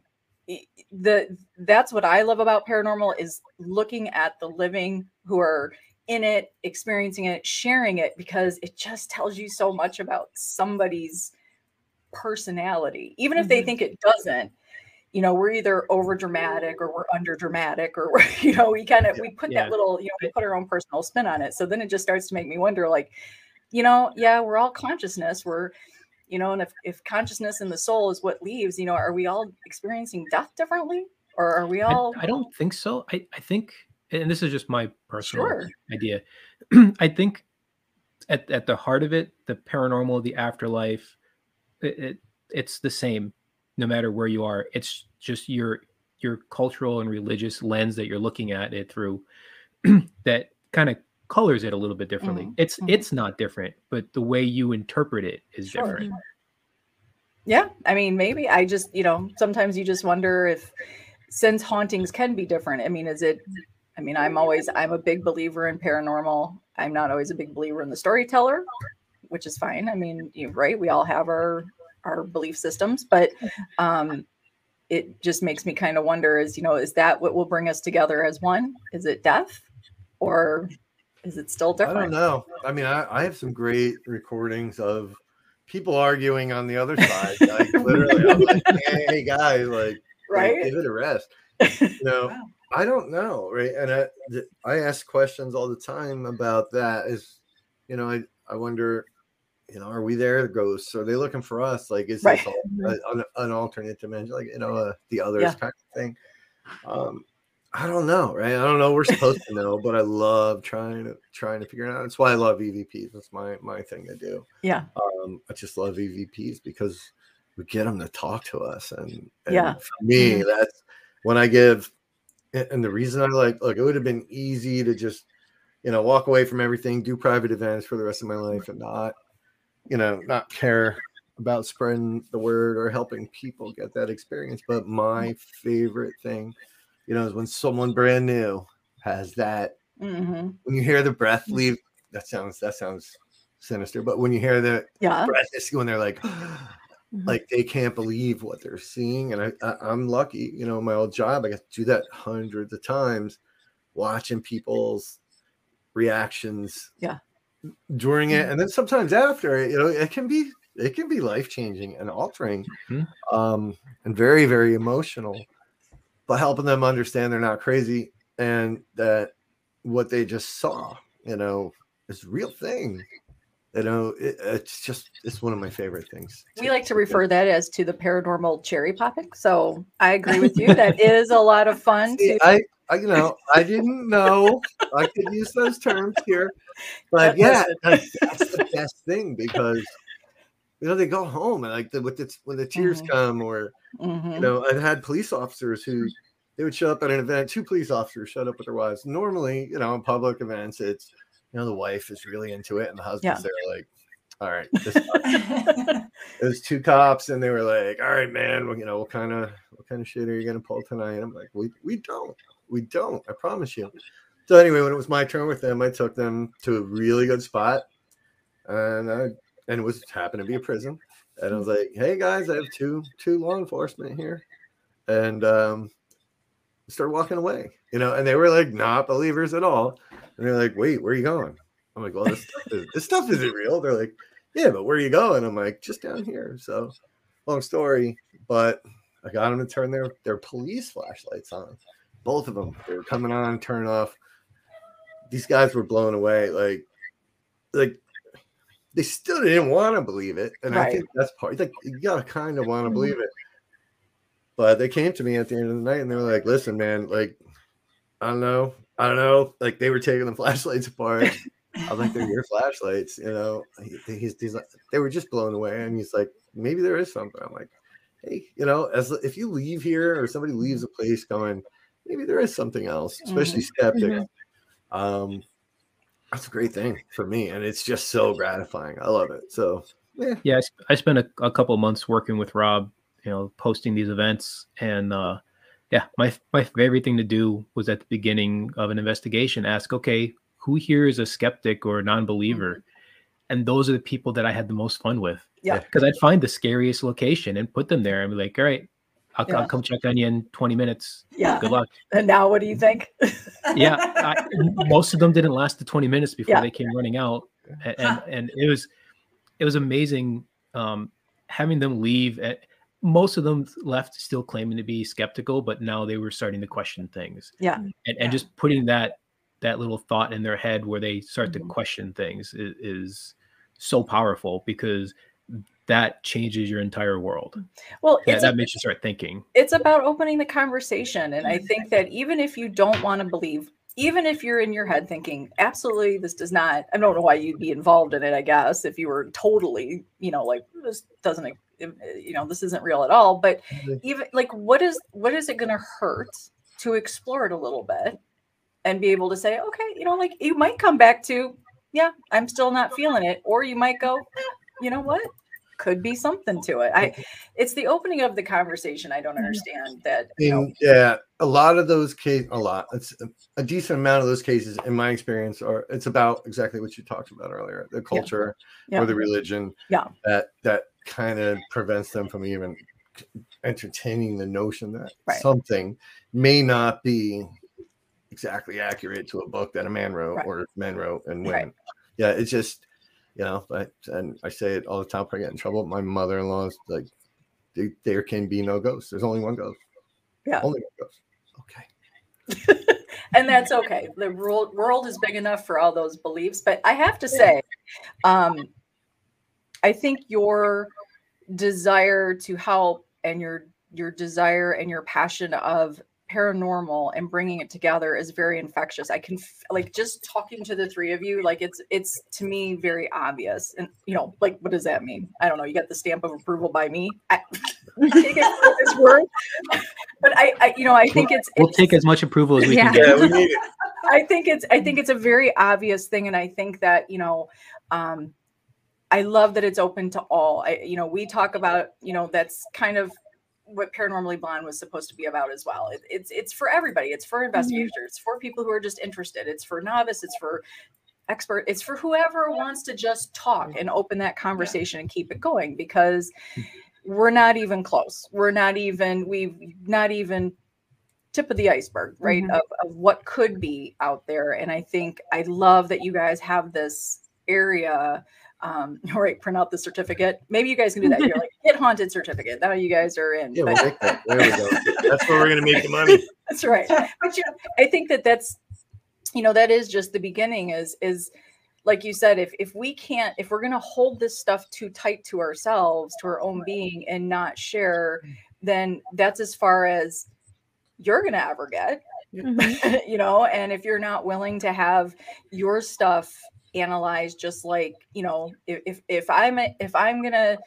the that's what i love about paranormal is looking at the living who are in it, experiencing it, sharing it, because it just tells you so much about somebody's personality. Even if they mm-hmm. think it doesn't, you know, we're either over dramatic or we're under dramatic, or we're, you know, we kind of we put yeah. that little, you know, we put our own personal spin on it. So then it just starts to make me wonder, like, you know, yeah, we're all consciousness. We're, you know, and if, if consciousness and the soul is what leaves, you know, are we all experiencing death differently? Or are we all I, I don't think so. I, I think and this is just my personal sure. idea. I think at, at the heart of it, the paranormal, the afterlife, it, it, it's the same no matter where you are. It's just your your cultural and religious lens that you're looking at it through that kind of colors it a little bit differently. Mm-hmm. It's mm-hmm. it's not different, but the way you interpret it is sure. different. Yeah, I mean, maybe I just you know sometimes you just wonder if since hauntings can be different. I mean, is it I mean, I'm always I'm a big believer in paranormal. I'm not always a big believer in the storyteller, which is fine. I mean, you right, we all have our our belief systems, but um it just makes me kind of wonder is, you know, is that what will bring us together as one? Is it death or is it still different? I don't know. I mean, I, I have some great recordings of people arguing on the other side. Like literally, I'm like, hey, hey guys, like, right? Like, give it a rest. You know, wow. I don't know, right? And I I ask questions all the time about that. Is you know, I I wonder, you know, are we there, ghosts? Are they looking for us? Like, is right. this mm-hmm. a, an, alternate dimension, like you know, uh, the others yeah. kind of thing? Um, I don't know, right? I don't know. We're supposed to know, but I love trying to trying to figure it out. That's why I love EVPs. That's my my thing to do. Yeah. Um, I just love EVPs because we get them to talk to us, and, and yeah, for me, mm-hmm. that's when I give and the reason I like, look, it would have been easy to just, you know, walk away from everything, do private events for the rest of my life, and not, you know, not care about spreading the word or helping people get that experience. But my favorite thing, you know, is when someone brand new has that. Mm-hmm. When you hear the breath leave, that sounds that sounds sinister. But when you hear the yeah. breath, when they're like. Mm-hmm. Like they can't believe what they're seeing, and I, I am lucky, you know, my old job I got to do that hundreds of times, watching people's reactions. Yeah. During it, mm-hmm. and then sometimes after it, you know, it can be it can be life changing and altering, mm-hmm. um, and very very emotional. But helping them understand they're not crazy and that what they just saw, you know, is real thing you know it, it's just it's one of my favorite things we like to refer that as to the paranormal cherry popping so i agree with you. That is a lot of fun See, to- I, I you know i didn't know. I could use those terms here. But yeah that's, that's the best thing because you know they go home and like the, with the when the tears mm-hmm. come or mm-hmm. you know i've had police officers who they would show up at an event two police officers showed up with their wives. Normally you know in public events it's you know the wife is really into it and the husband's yeah. there like all right it was two cops and they were like all right man well, you know what kind of what kind of shit are you gonna pull tonight? I'm like we, we don't we don't i promise you. So anyway when it was my turn with them i took them to a really good spot and I, and it was happened to be a prison and i was like hey guys i have two two law enforcement here. And um started walking away you know and they were like not believers at all and they're like, wait, where are you going? I'm like, well, this stuff, is, this stuff isn't real. They're like, yeah, but where are you going? I'm like, just down here. So long story, but I got them to turn their, their police flashlights on. Both of them. They were coming on, turning off. These guys were blown away. Like, like they still didn't want to believe it. And right. I think that's part like you gotta kind of want to believe it. But they came to me at the end of the night and they were like, listen, man, like, I don't know. I don't know. Like they were taking the flashlights apart. I'm like, they're your flashlights, you know. He, he's, he's like, they were just blown away, and he's like, maybe there is something. I'm like, hey, you know, as if you leave here or somebody leaves a place going, maybe there is something else, especially mm-hmm. skeptic. Mm-hmm. Um, that's a great thing for me, and it's just so gratifying. I love it. So yeah, yeah. I, I spent a, a couple months working with Rob, you know, posting these events, and uh, yeah, my my favorite thing to do was at the beginning of an investigation ask, okay, who here is a skeptic or a non-believer? Mm-hmm. And those are the people that I had the most fun with. Yeah. Because I'd find the scariest location and put them there and be like, all right, I'll, yeah. I'll, come check on you in 20 minutes. Yeah. Good luck. And now what do you think? yeah. I, most of them didn't last the 20 minutes before yeah. they came running out. And, and, and, it was, it was amazing um, having them leave at, most of them left still claiming to be skeptical, but now they were starting to question things. Yeah. And, and yeah. just putting that, that little thought in their head where they start mm-hmm. to question things is, is so powerful because that changes your entire world. Well, that, that makes you start thinking. It's about opening the conversation. And I think that even if you don't want to believe, even if you're in your head thinking, absolutely, this does not, I don't know why you'd be involved in it, I guess, if you were totally, you know, like this doesn't, you know, this isn't real at all. But even like, what is, what is it going to hurt to explore it a little bit and be able to say, okay, you know, like you might come back to, yeah, I'm still not feeling it. Or you might go, eh, you know what? could be something to it. I it's the opening of the conversation. I don't mm-hmm. understand that. You know, yeah, a lot of those cases, a lot. It's a decent amount of those cases, in my experience, are it's about exactly what you talked about earlier, the culture yeah. Yeah. or the religion. Yeah, that that kind of prevents them from even entertaining the notion that right. something may not be exactly accurate to a book that a man wrote right. or men wrote and women. Right. Yeah, it's just you know, but and I say it all the time. I get in trouble. My mother-in-law is like, there can be no ghosts. There's only one ghost. Yeah, only one ghost. Okay. and that's okay. The world world is big enough for all those beliefs. But I have to say, um, I think your desire to help and your your desire and your passion of paranormal and bringing it together is very infectious. I can like just talking to the three of you, like it's it's to me very obvious. And you know, like what does that mean? I don't know. You got the stamp of approval by me. I take it this word, but I, I, you know, I think it's, we'll take as much approval as we yeah. can get. Yeah, we need it. I think it's I think it's a very obvious thing, and I think that you know. Um, I love that it's open to all. I, you know, we talk about, you know, that's kind of what paranormally blonde was supposed to be about as well it, it's it's for everybody it's for mm-hmm. investigators mm-hmm. it's for people who are just interested it's for novice it's for expert it's for whoever wants to just talk and open that conversation yeah. and keep it going because we're not even close we're not even we've not even tip of the iceberg right mm-hmm. of, of what could be out there and i think i love that you guys have this area um, all right, print out the certificate. Maybe you guys can do that. You're like, get haunted certificate. Now you guys are in. Yeah, we'll make that. There we go. That's where we're going to make the money. that's right. But you know, I think that that's, you know, that is just the beginning is, is like you said, if, if we can't, if we're going to hold this stuff too tight to ourselves, to our own being and not share, then that's as far as you're going to ever get. Mm-hmm. you know, and if you're not willing to have your stuff analyze just like you know if if i'm if i'm gonna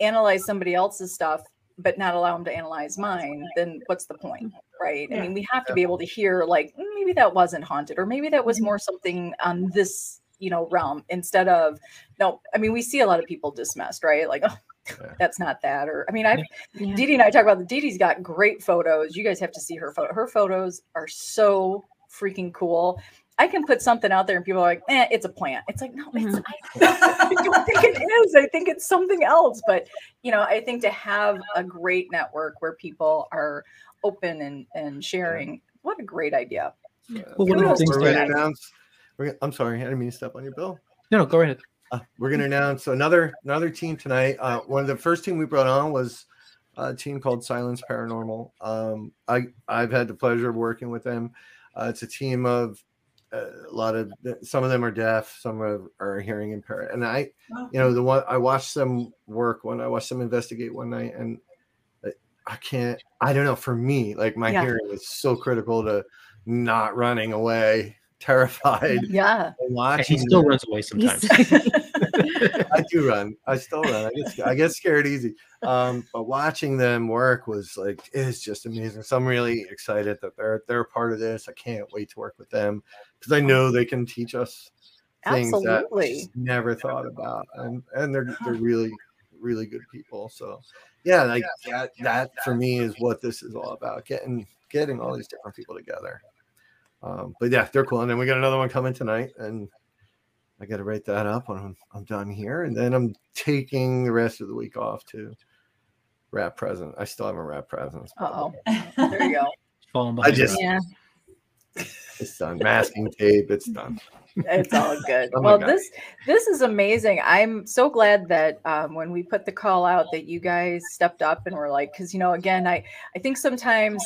analyze somebody else's stuff but not allow them to analyze mine then what's the point right yeah. i mean we have to be able to hear like mm, maybe that wasn't haunted or maybe that was mm-hmm. more something on this you know realm instead of no i mean we see a lot of people dismissed right like oh yeah. that's not that or i mean i yeah. Dee Dee and i talk about the Dee Dee's got great photos you guys have to see her photo her photos are so freaking cool I can put something out there and people are like, eh, it's a plant. It's like, no, it's, mm-hmm. I, I don't think it is. I think it's something else. But, you know, I think to have a great network where people are open and, and sharing, what a great idea. Well, one of the things we're going to announce, we're, I'm sorry, I didn't mean to step on your bill. No, no, go ahead. Uh, we're going to announce another another team tonight. Uh, one of the first team we brought on was a team called Silence Paranormal. Um, I I've had the pleasure of working with them. Uh, it's a team of a lot of some of them are deaf, some are, are hearing impaired. And I, you know, the one I watched them work when I watched them investigate one night, and uh, I can't. I don't know. For me, like my yeah. hearing is so critical to not running away, terrified. Yeah, watching. He still them. runs away sometimes. I do run. I still run. I get, I get scared easy. Um, but watching them work was like it's just amazing. So I'm really excited that they're they're part of this. I can't wait to work with them because I know they can teach us things Absolutely. that never thought about, and and they're they're really really good people. So yeah, like that that for me is what this is all about getting getting all these different people together. Um, but yeah, they're cool. And then we got another one coming tonight, and I got to write that up when I'm, I'm done here, and then I'm taking the rest of the week off to wrap present. I still haven't wrapped presents. Oh, there you go. I just yeah. It's done. Masking tape. It's done. It's all good. oh well, this this is amazing. I'm so glad that um, when we put the call out that you guys stepped up and were like, because you know, again, I I think sometimes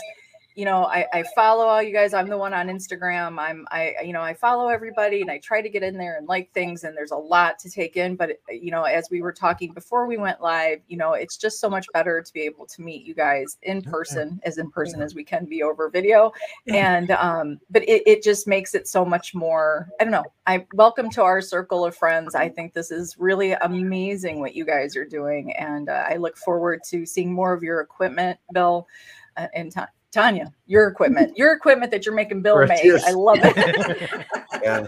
you know, I, I follow all you guys. I'm the one on Instagram. I'm, I, you know, I follow everybody and I try to get in there and like things. And there's a lot to take in. But, you know, as we were talking before we went live, you know, it's just so much better to be able to meet you guys in person, as in person as we can be over video. And, um, but it, it just makes it so much more, I don't know. I welcome to our circle of friends. I think this is really amazing what you guys are doing. And uh, I look forward to seeing more of your equipment, Bill, uh, in time Tanya, your equipment, your equipment that you're making Bill make. I love it. yeah.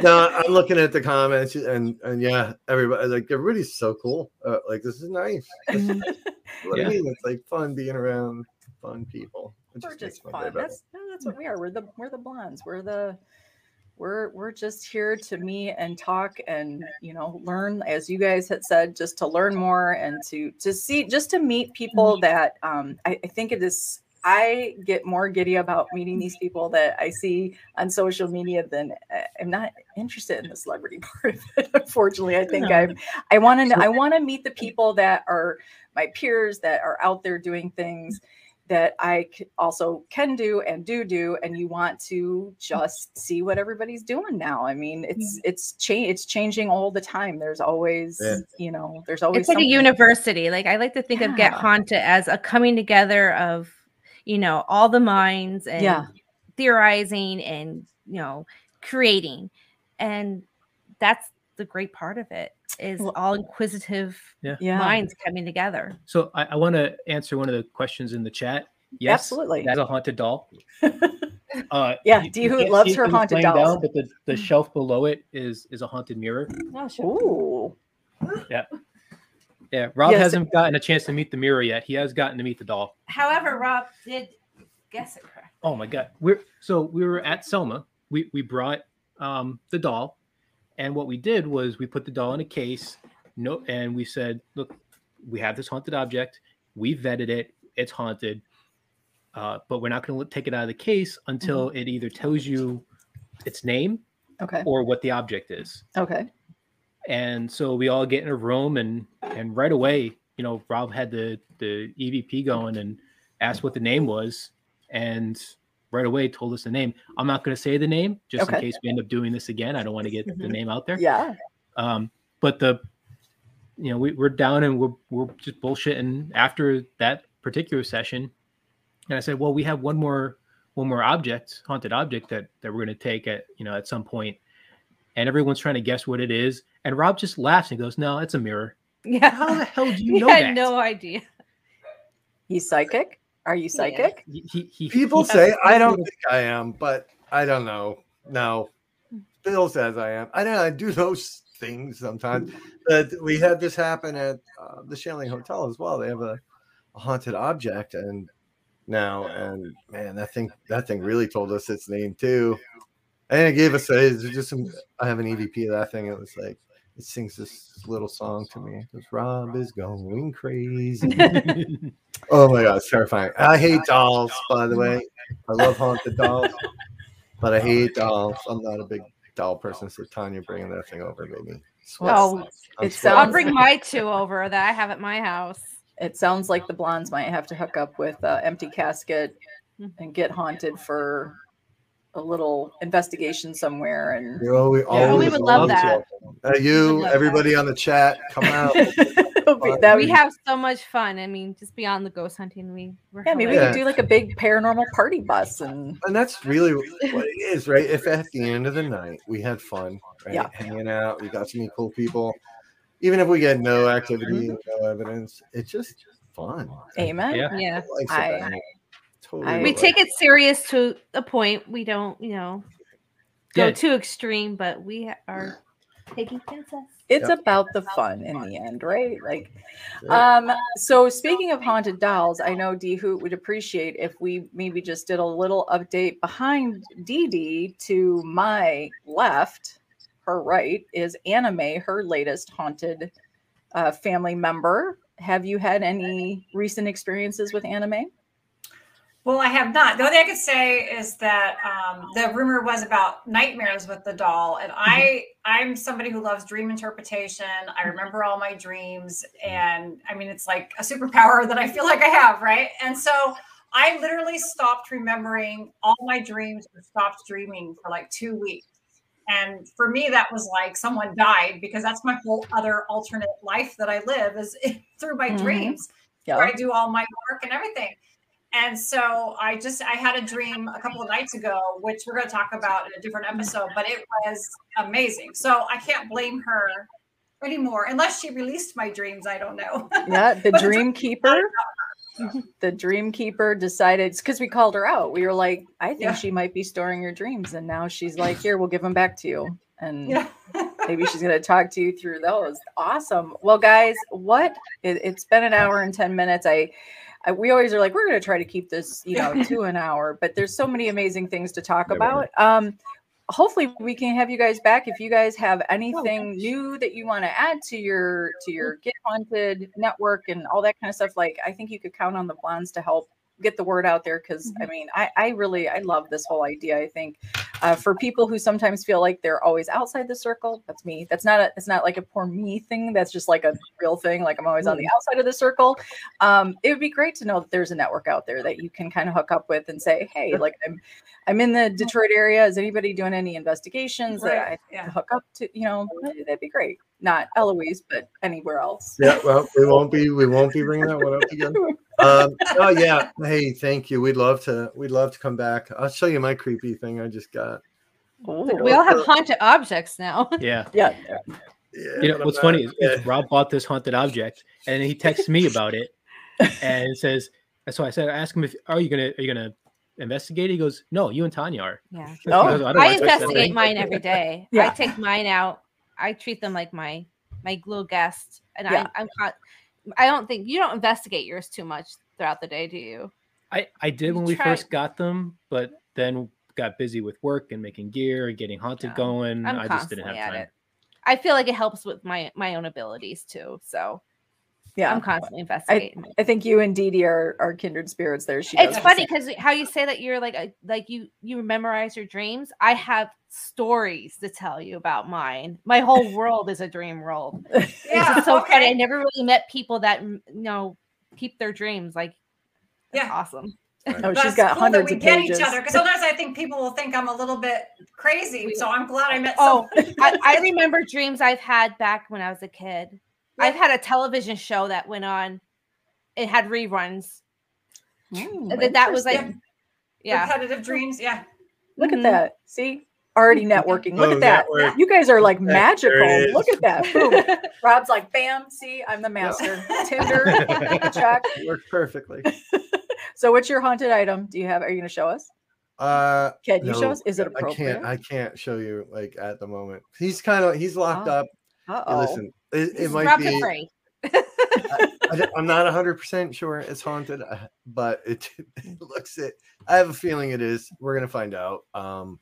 No, I'm looking at the comments and and yeah, everybody like everybody's so cool. Uh, like this is nice. Mm-hmm. what yeah. I mean, it's like fun being around fun people. we're just fun. That's that's what we are. We're the we're the blondes. We're the we're we're just here to meet and talk and you know learn as you guys had said just to learn more and to to see just to meet people mm-hmm. that um I, I think it is I get more giddy about meeting these people that I see on social media than uh, I'm not interested in the celebrity part of it. Unfortunately, I think I'm I want to I want to meet the people that are my peers that are out there doing things that I also can do and do do and you want to just see what everybody's doing now. I mean, it's it's change it's changing all the time. There's always, yeah. you know, there's always It's like a university. Like I like to think yeah. of Get Haunted as a coming together of you know, all the minds and yeah. theorizing and, you know, creating. And that's the great part of it is well, all inquisitive yeah. minds coming together. So I, I want to answer one of the questions in the chat. Yes, absolutely. That's a haunted doll. uh, yeah, D who loves her haunted dolls. Down, but the, the shelf below it is is a haunted mirror. Oh, sure. Ooh. Yeah. Yeah, Rob yes. hasn't gotten a chance to meet the mirror yet. He has gotten to meet the doll. However, Rob did guess it correct. Oh my god. We're so we were at Selma. We we brought um the doll, and what we did was we put the doll in a case. No, and we said, look, we have this haunted object. We vetted it. It's haunted. Uh, but we're not going to take it out of the case until mm-hmm. it either tells you its name okay or what the object is okay and so we all get in a room and and right away you know rob had the the evp going and asked what the name was and right away told us the name. I'm not going to say the name just okay. in case we end up doing this again. I don't want to get mm-hmm. the name out there. Yeah. Um but the you know we, we're down and we're, we're just bullshitting after that particular session. And i said well we have one more one more object haunted object that that we're going to take at you know at some point. And everyone's trying to guess what it is and Rob just laughs and goes, "No, it's a mirror." Yeah. How the hell do you know had that? No idea. He's psychic. Are you psychic? Yeah. He, he, People he say I don't think I am, but I don't know. No, Bill says I am. I don't. I do those things sometimes. But we had this happen at uh, the Shanley Hotel as well. They have a, a haunted object, and now and man, that thing that thing really told us its name too. And it gave us a just some. I have an EVP of that thing. It was like it sings this little song to me. Because Rob is going crazy. oh my god, it's terrifying. I hate dolls, by the way. I love haunted dolls, but I hate dolls. I'm not a big doll person. So Tanya bringing that thing over made me. Oh, it's I'll bring my two over that I have at my house. It sounds like the blondes might have to hook up with uh, Empty Casket hmm. and get haunted for a little investigation somewhere and you know, we, yeah, we would love, love that uh, you everybody that. on the chat come out we have so much fun i mean just beyond the ghost hunting we yeah maybe yeah. we could do like a big paranormal party bus and and that's really what it is right if at the end of the night we had fun right yeah. hanging out we got to meet cool people even if we get no activity mm-hmm. no evidence it's just fun amen yeah, yeah. I, totally. we take it serious to a point. We don't, you know, go yeah. too extreme, but we are taking chances. It's yep. about the fun in the end, right? Like, um, so speaking of haunted dolls, I know D Hoot would appreciate if we maybe just did a little update behind Dee Dee to my left, her right is Anime, her latest haunted uh, family member have you had any recent experiences with anime? Well, I have not. The only thing I could say is that um, the rumor was about nightmares with the doll, and mm-hmm. I I'm somebody who loves dream interpretation. I remember all my dreams, and I mean it's like a superpower that I feel like I have, right? And so I literally stopped remembering all my dreams or stopped dreaming for like two weeks. And for me, that was like someone died because that's my whole other alternate life that I live is through my mm-hmm. dreams, yeah. where I do all my work and everything. And so I just I had a dream a couple of nights ago, which we're going to talk about in a different episode, but it was amazing. So I can't blame her anymore unless she released my dreams. I don't know. Yeah, the dream keeper. The dream keeper decided because we called her out. We were like, I think yeah. she might be storing your dreams, and now she's like, here, we'll give them back to you, and yeah. maybe she's going to talk to you through those. Awesome. Well, guys, what? It, it's been an hour and ten minutes. I we always are like we're going to try to keep this you know to an hour but there's so many amazing things to talk about. Um hopefully we can have you guys back. If you guys have oh, anything new that you want to add to your to your get haunted network and all that kind of stuff like i think you could count on the blondes to help get the word out there because mm-hmm. I mean I, I really I love this whole idea. I think uh, for people who sometimes feel like they're always outside the circle, that's me. That's not a it's not like a poor me thing. That's just like a real thing. Like I'm always on the mm-hmm. outside of the circle. Um, it would be great to know that there's a network out there that you can kind of hook up with and say, hey, like I'm I'm in the Detroit area. Is anybody doing any investigations right. that I yeah. hook up to? You know, that'd be great. Not Eloise, but anywhere else. Yeah, well, we won't be we won't be bringing that one up again. um, oh yeah, hey, thank you. We'd love to. We'd love to come back. I'll show you my creepy thing I just got. Ooh. We all have haunted objects now. Yeah. Yeah. yeah. You know what's funny is, is Rob bought this haunted object and he texts me about it and it says so I said I asked him if are you gonna are you gonna investigate? He goes, No, you and Tanya are. Yeah. Oh, I, I investigate mine every day. yeah. I take mine out. I treat them like my my little guest. And yeah. I, I'm not I don't think you don't investigate yours too much throughout the day, do you? I I did you when we first got them, but then got busy with work and making gear and getting haunted yeah. going. I'm I just didn't have time. It. I feel like it helps with my my own abilities too. So yeah, I'm constantly investigating. I, I, think you and Dee Dee are, are kindred spirits there. She it's funny because how you say that you're like a, like you you memorize your dreams. I have stories to tell you about mine. My whole world is a dream world. yeah, it's so okay. funny. I never really met people that mm, you know keep their dreams. Like, yeah, awesome. Oh, she's got cool hundreds that we get pages. each other because sometimes I think people will think I'm a little bit crazy. So I'm glad I met. Oh, I, I, remember dreams I've had back when I was a kid. Yeah. I've had a television show that went on. It had reruns. Mm, that, that was like, yeah. yeah. repetitive dreams. Yeah. Look mm-hmm. at that. See, already networking. Look oh, at that. Network. You guys are like magical. Look at that. Boom. Rob's like, bam. See, I'm the master. Tinder check. Works perfectly. So what's your haunted item? Do you have? Are you going to show us? Uh, can you no, show us? Is it appropriate? I can't. I can't show you like at the moment. He's kind of he's locked oh. up. Oh, listen, it, it might be. I, am not 100 percent sure it's haunted, uh, but it, it, looks it. I have a feeling it is. We're gonna find out. Um,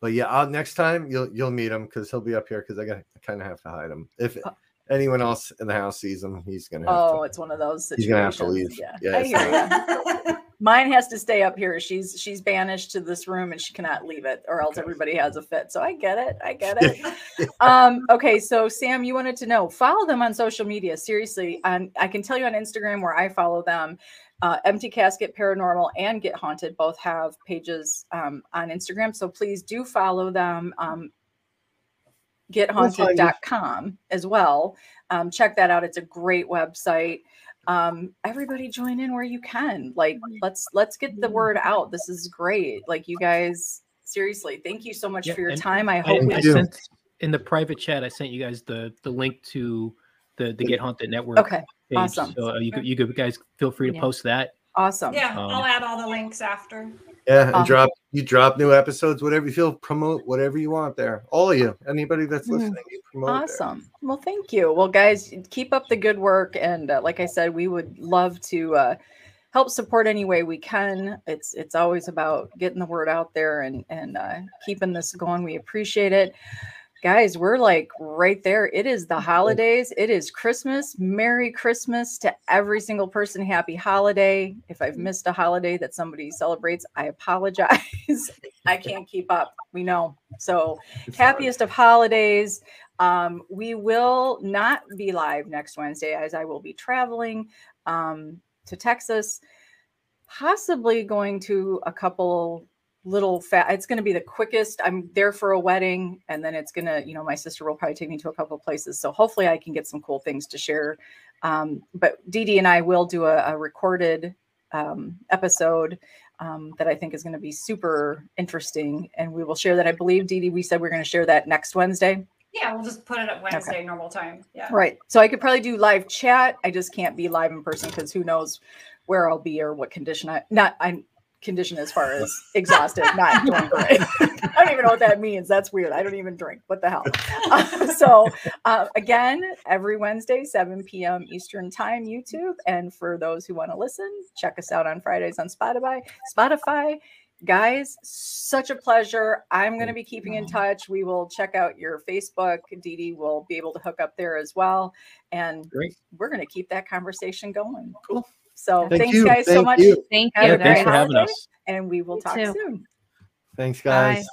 but yeah, I'll, next time you'll you'll meet him because he'll be up here because I got kind of have to hide him. If uh, anyone else in the house sees him, he's gonna. oh, to, it's one of those situations. He's gonna have to leave. Yeah, yeah Mine has to stay up here. She's she's banished to this room and she cannot leave it, or else okay. everybody has a fit. So I get it. I get it. um, okay, so Sam, you wanted to know. Follow them on social media. Seriously, on I can tell you on Instagram where I follow them. Uh, Empty Casket Paranormal and Get Haunted both have pages um, on Instagram. So please do follow them. Um, gethaunted.com as well. Um, check that out. It's a great website. Um, everybody join in where you can. Like let's let's get the word out. This is great. Like you guys, seriously, thank you so much yeah, for your time. I hope I, I sent in the private chat. I sent you guys the the link to the the Get Haunted Network. Okay, page. awesome. So uh, you you guys feel free to yeah. post that. Awesome. Yeah, um, I'll add all the links after. Yeah, and um, drop you drop new episodes, whatever you feel, promote whatever you want there. All of you, anybody that's mm-hmm. listening, you promote. Awesome. There. Well, thank you. Well, guys, keep up the good work, and uh, like I said, we would love to uh, help support any way we can. It's it's always about getting the word out there and and uh, keeping this going. We appreciate it. Guys, we're like right there. It is the holidays. It is Christmas. Merry Christmas to every single person. Happy holiday. If I've missed a holiday that somebody celebrates, I apologize. I can't keep up. We know. So, happiest of holidays. Um, we will not be live next Wednesday as I will be traveling um, to Texas, possibly going to a couple little fat it's going to be the quickest i'm there for a wedding and then it's going to you know my sister will probably take me to a couple of places so hopefully i can get some cool things to share um, but Dee Dee and i will do a, a recorded um, episode um, that i think is going to be super interesting and we will share that i believe Dee Dee, we said we are going to share that next wednesday yeah, we'll just put it up Wednesday okay. normal time. Yeah. Right. So I could probably do live chat. I just can't be live in person because who knows where I'll be or what condition I not I'm condition as far as exhausted, not doing great. I don't even know what that means. That's weird. I don't even drink. What the hell? Uh, so, uh, again, every Wednesday, 7 p.m. Eastern Time, YouTube. And for those who want to listen, check us out on Fridays on Spotify. Spotify. Guys, such a pleasure. I'm going to be keeping in touch. We will check out your Facebook. Dee Dee will be able to hook up there as well. And Great. we're going to keep that conversation going. Cool. So Thank thanks, you. guys, Thank so much. You. Thank you. Yeah, thanks for having us. And we will you talk too. soon. Thanks, guys. Bye.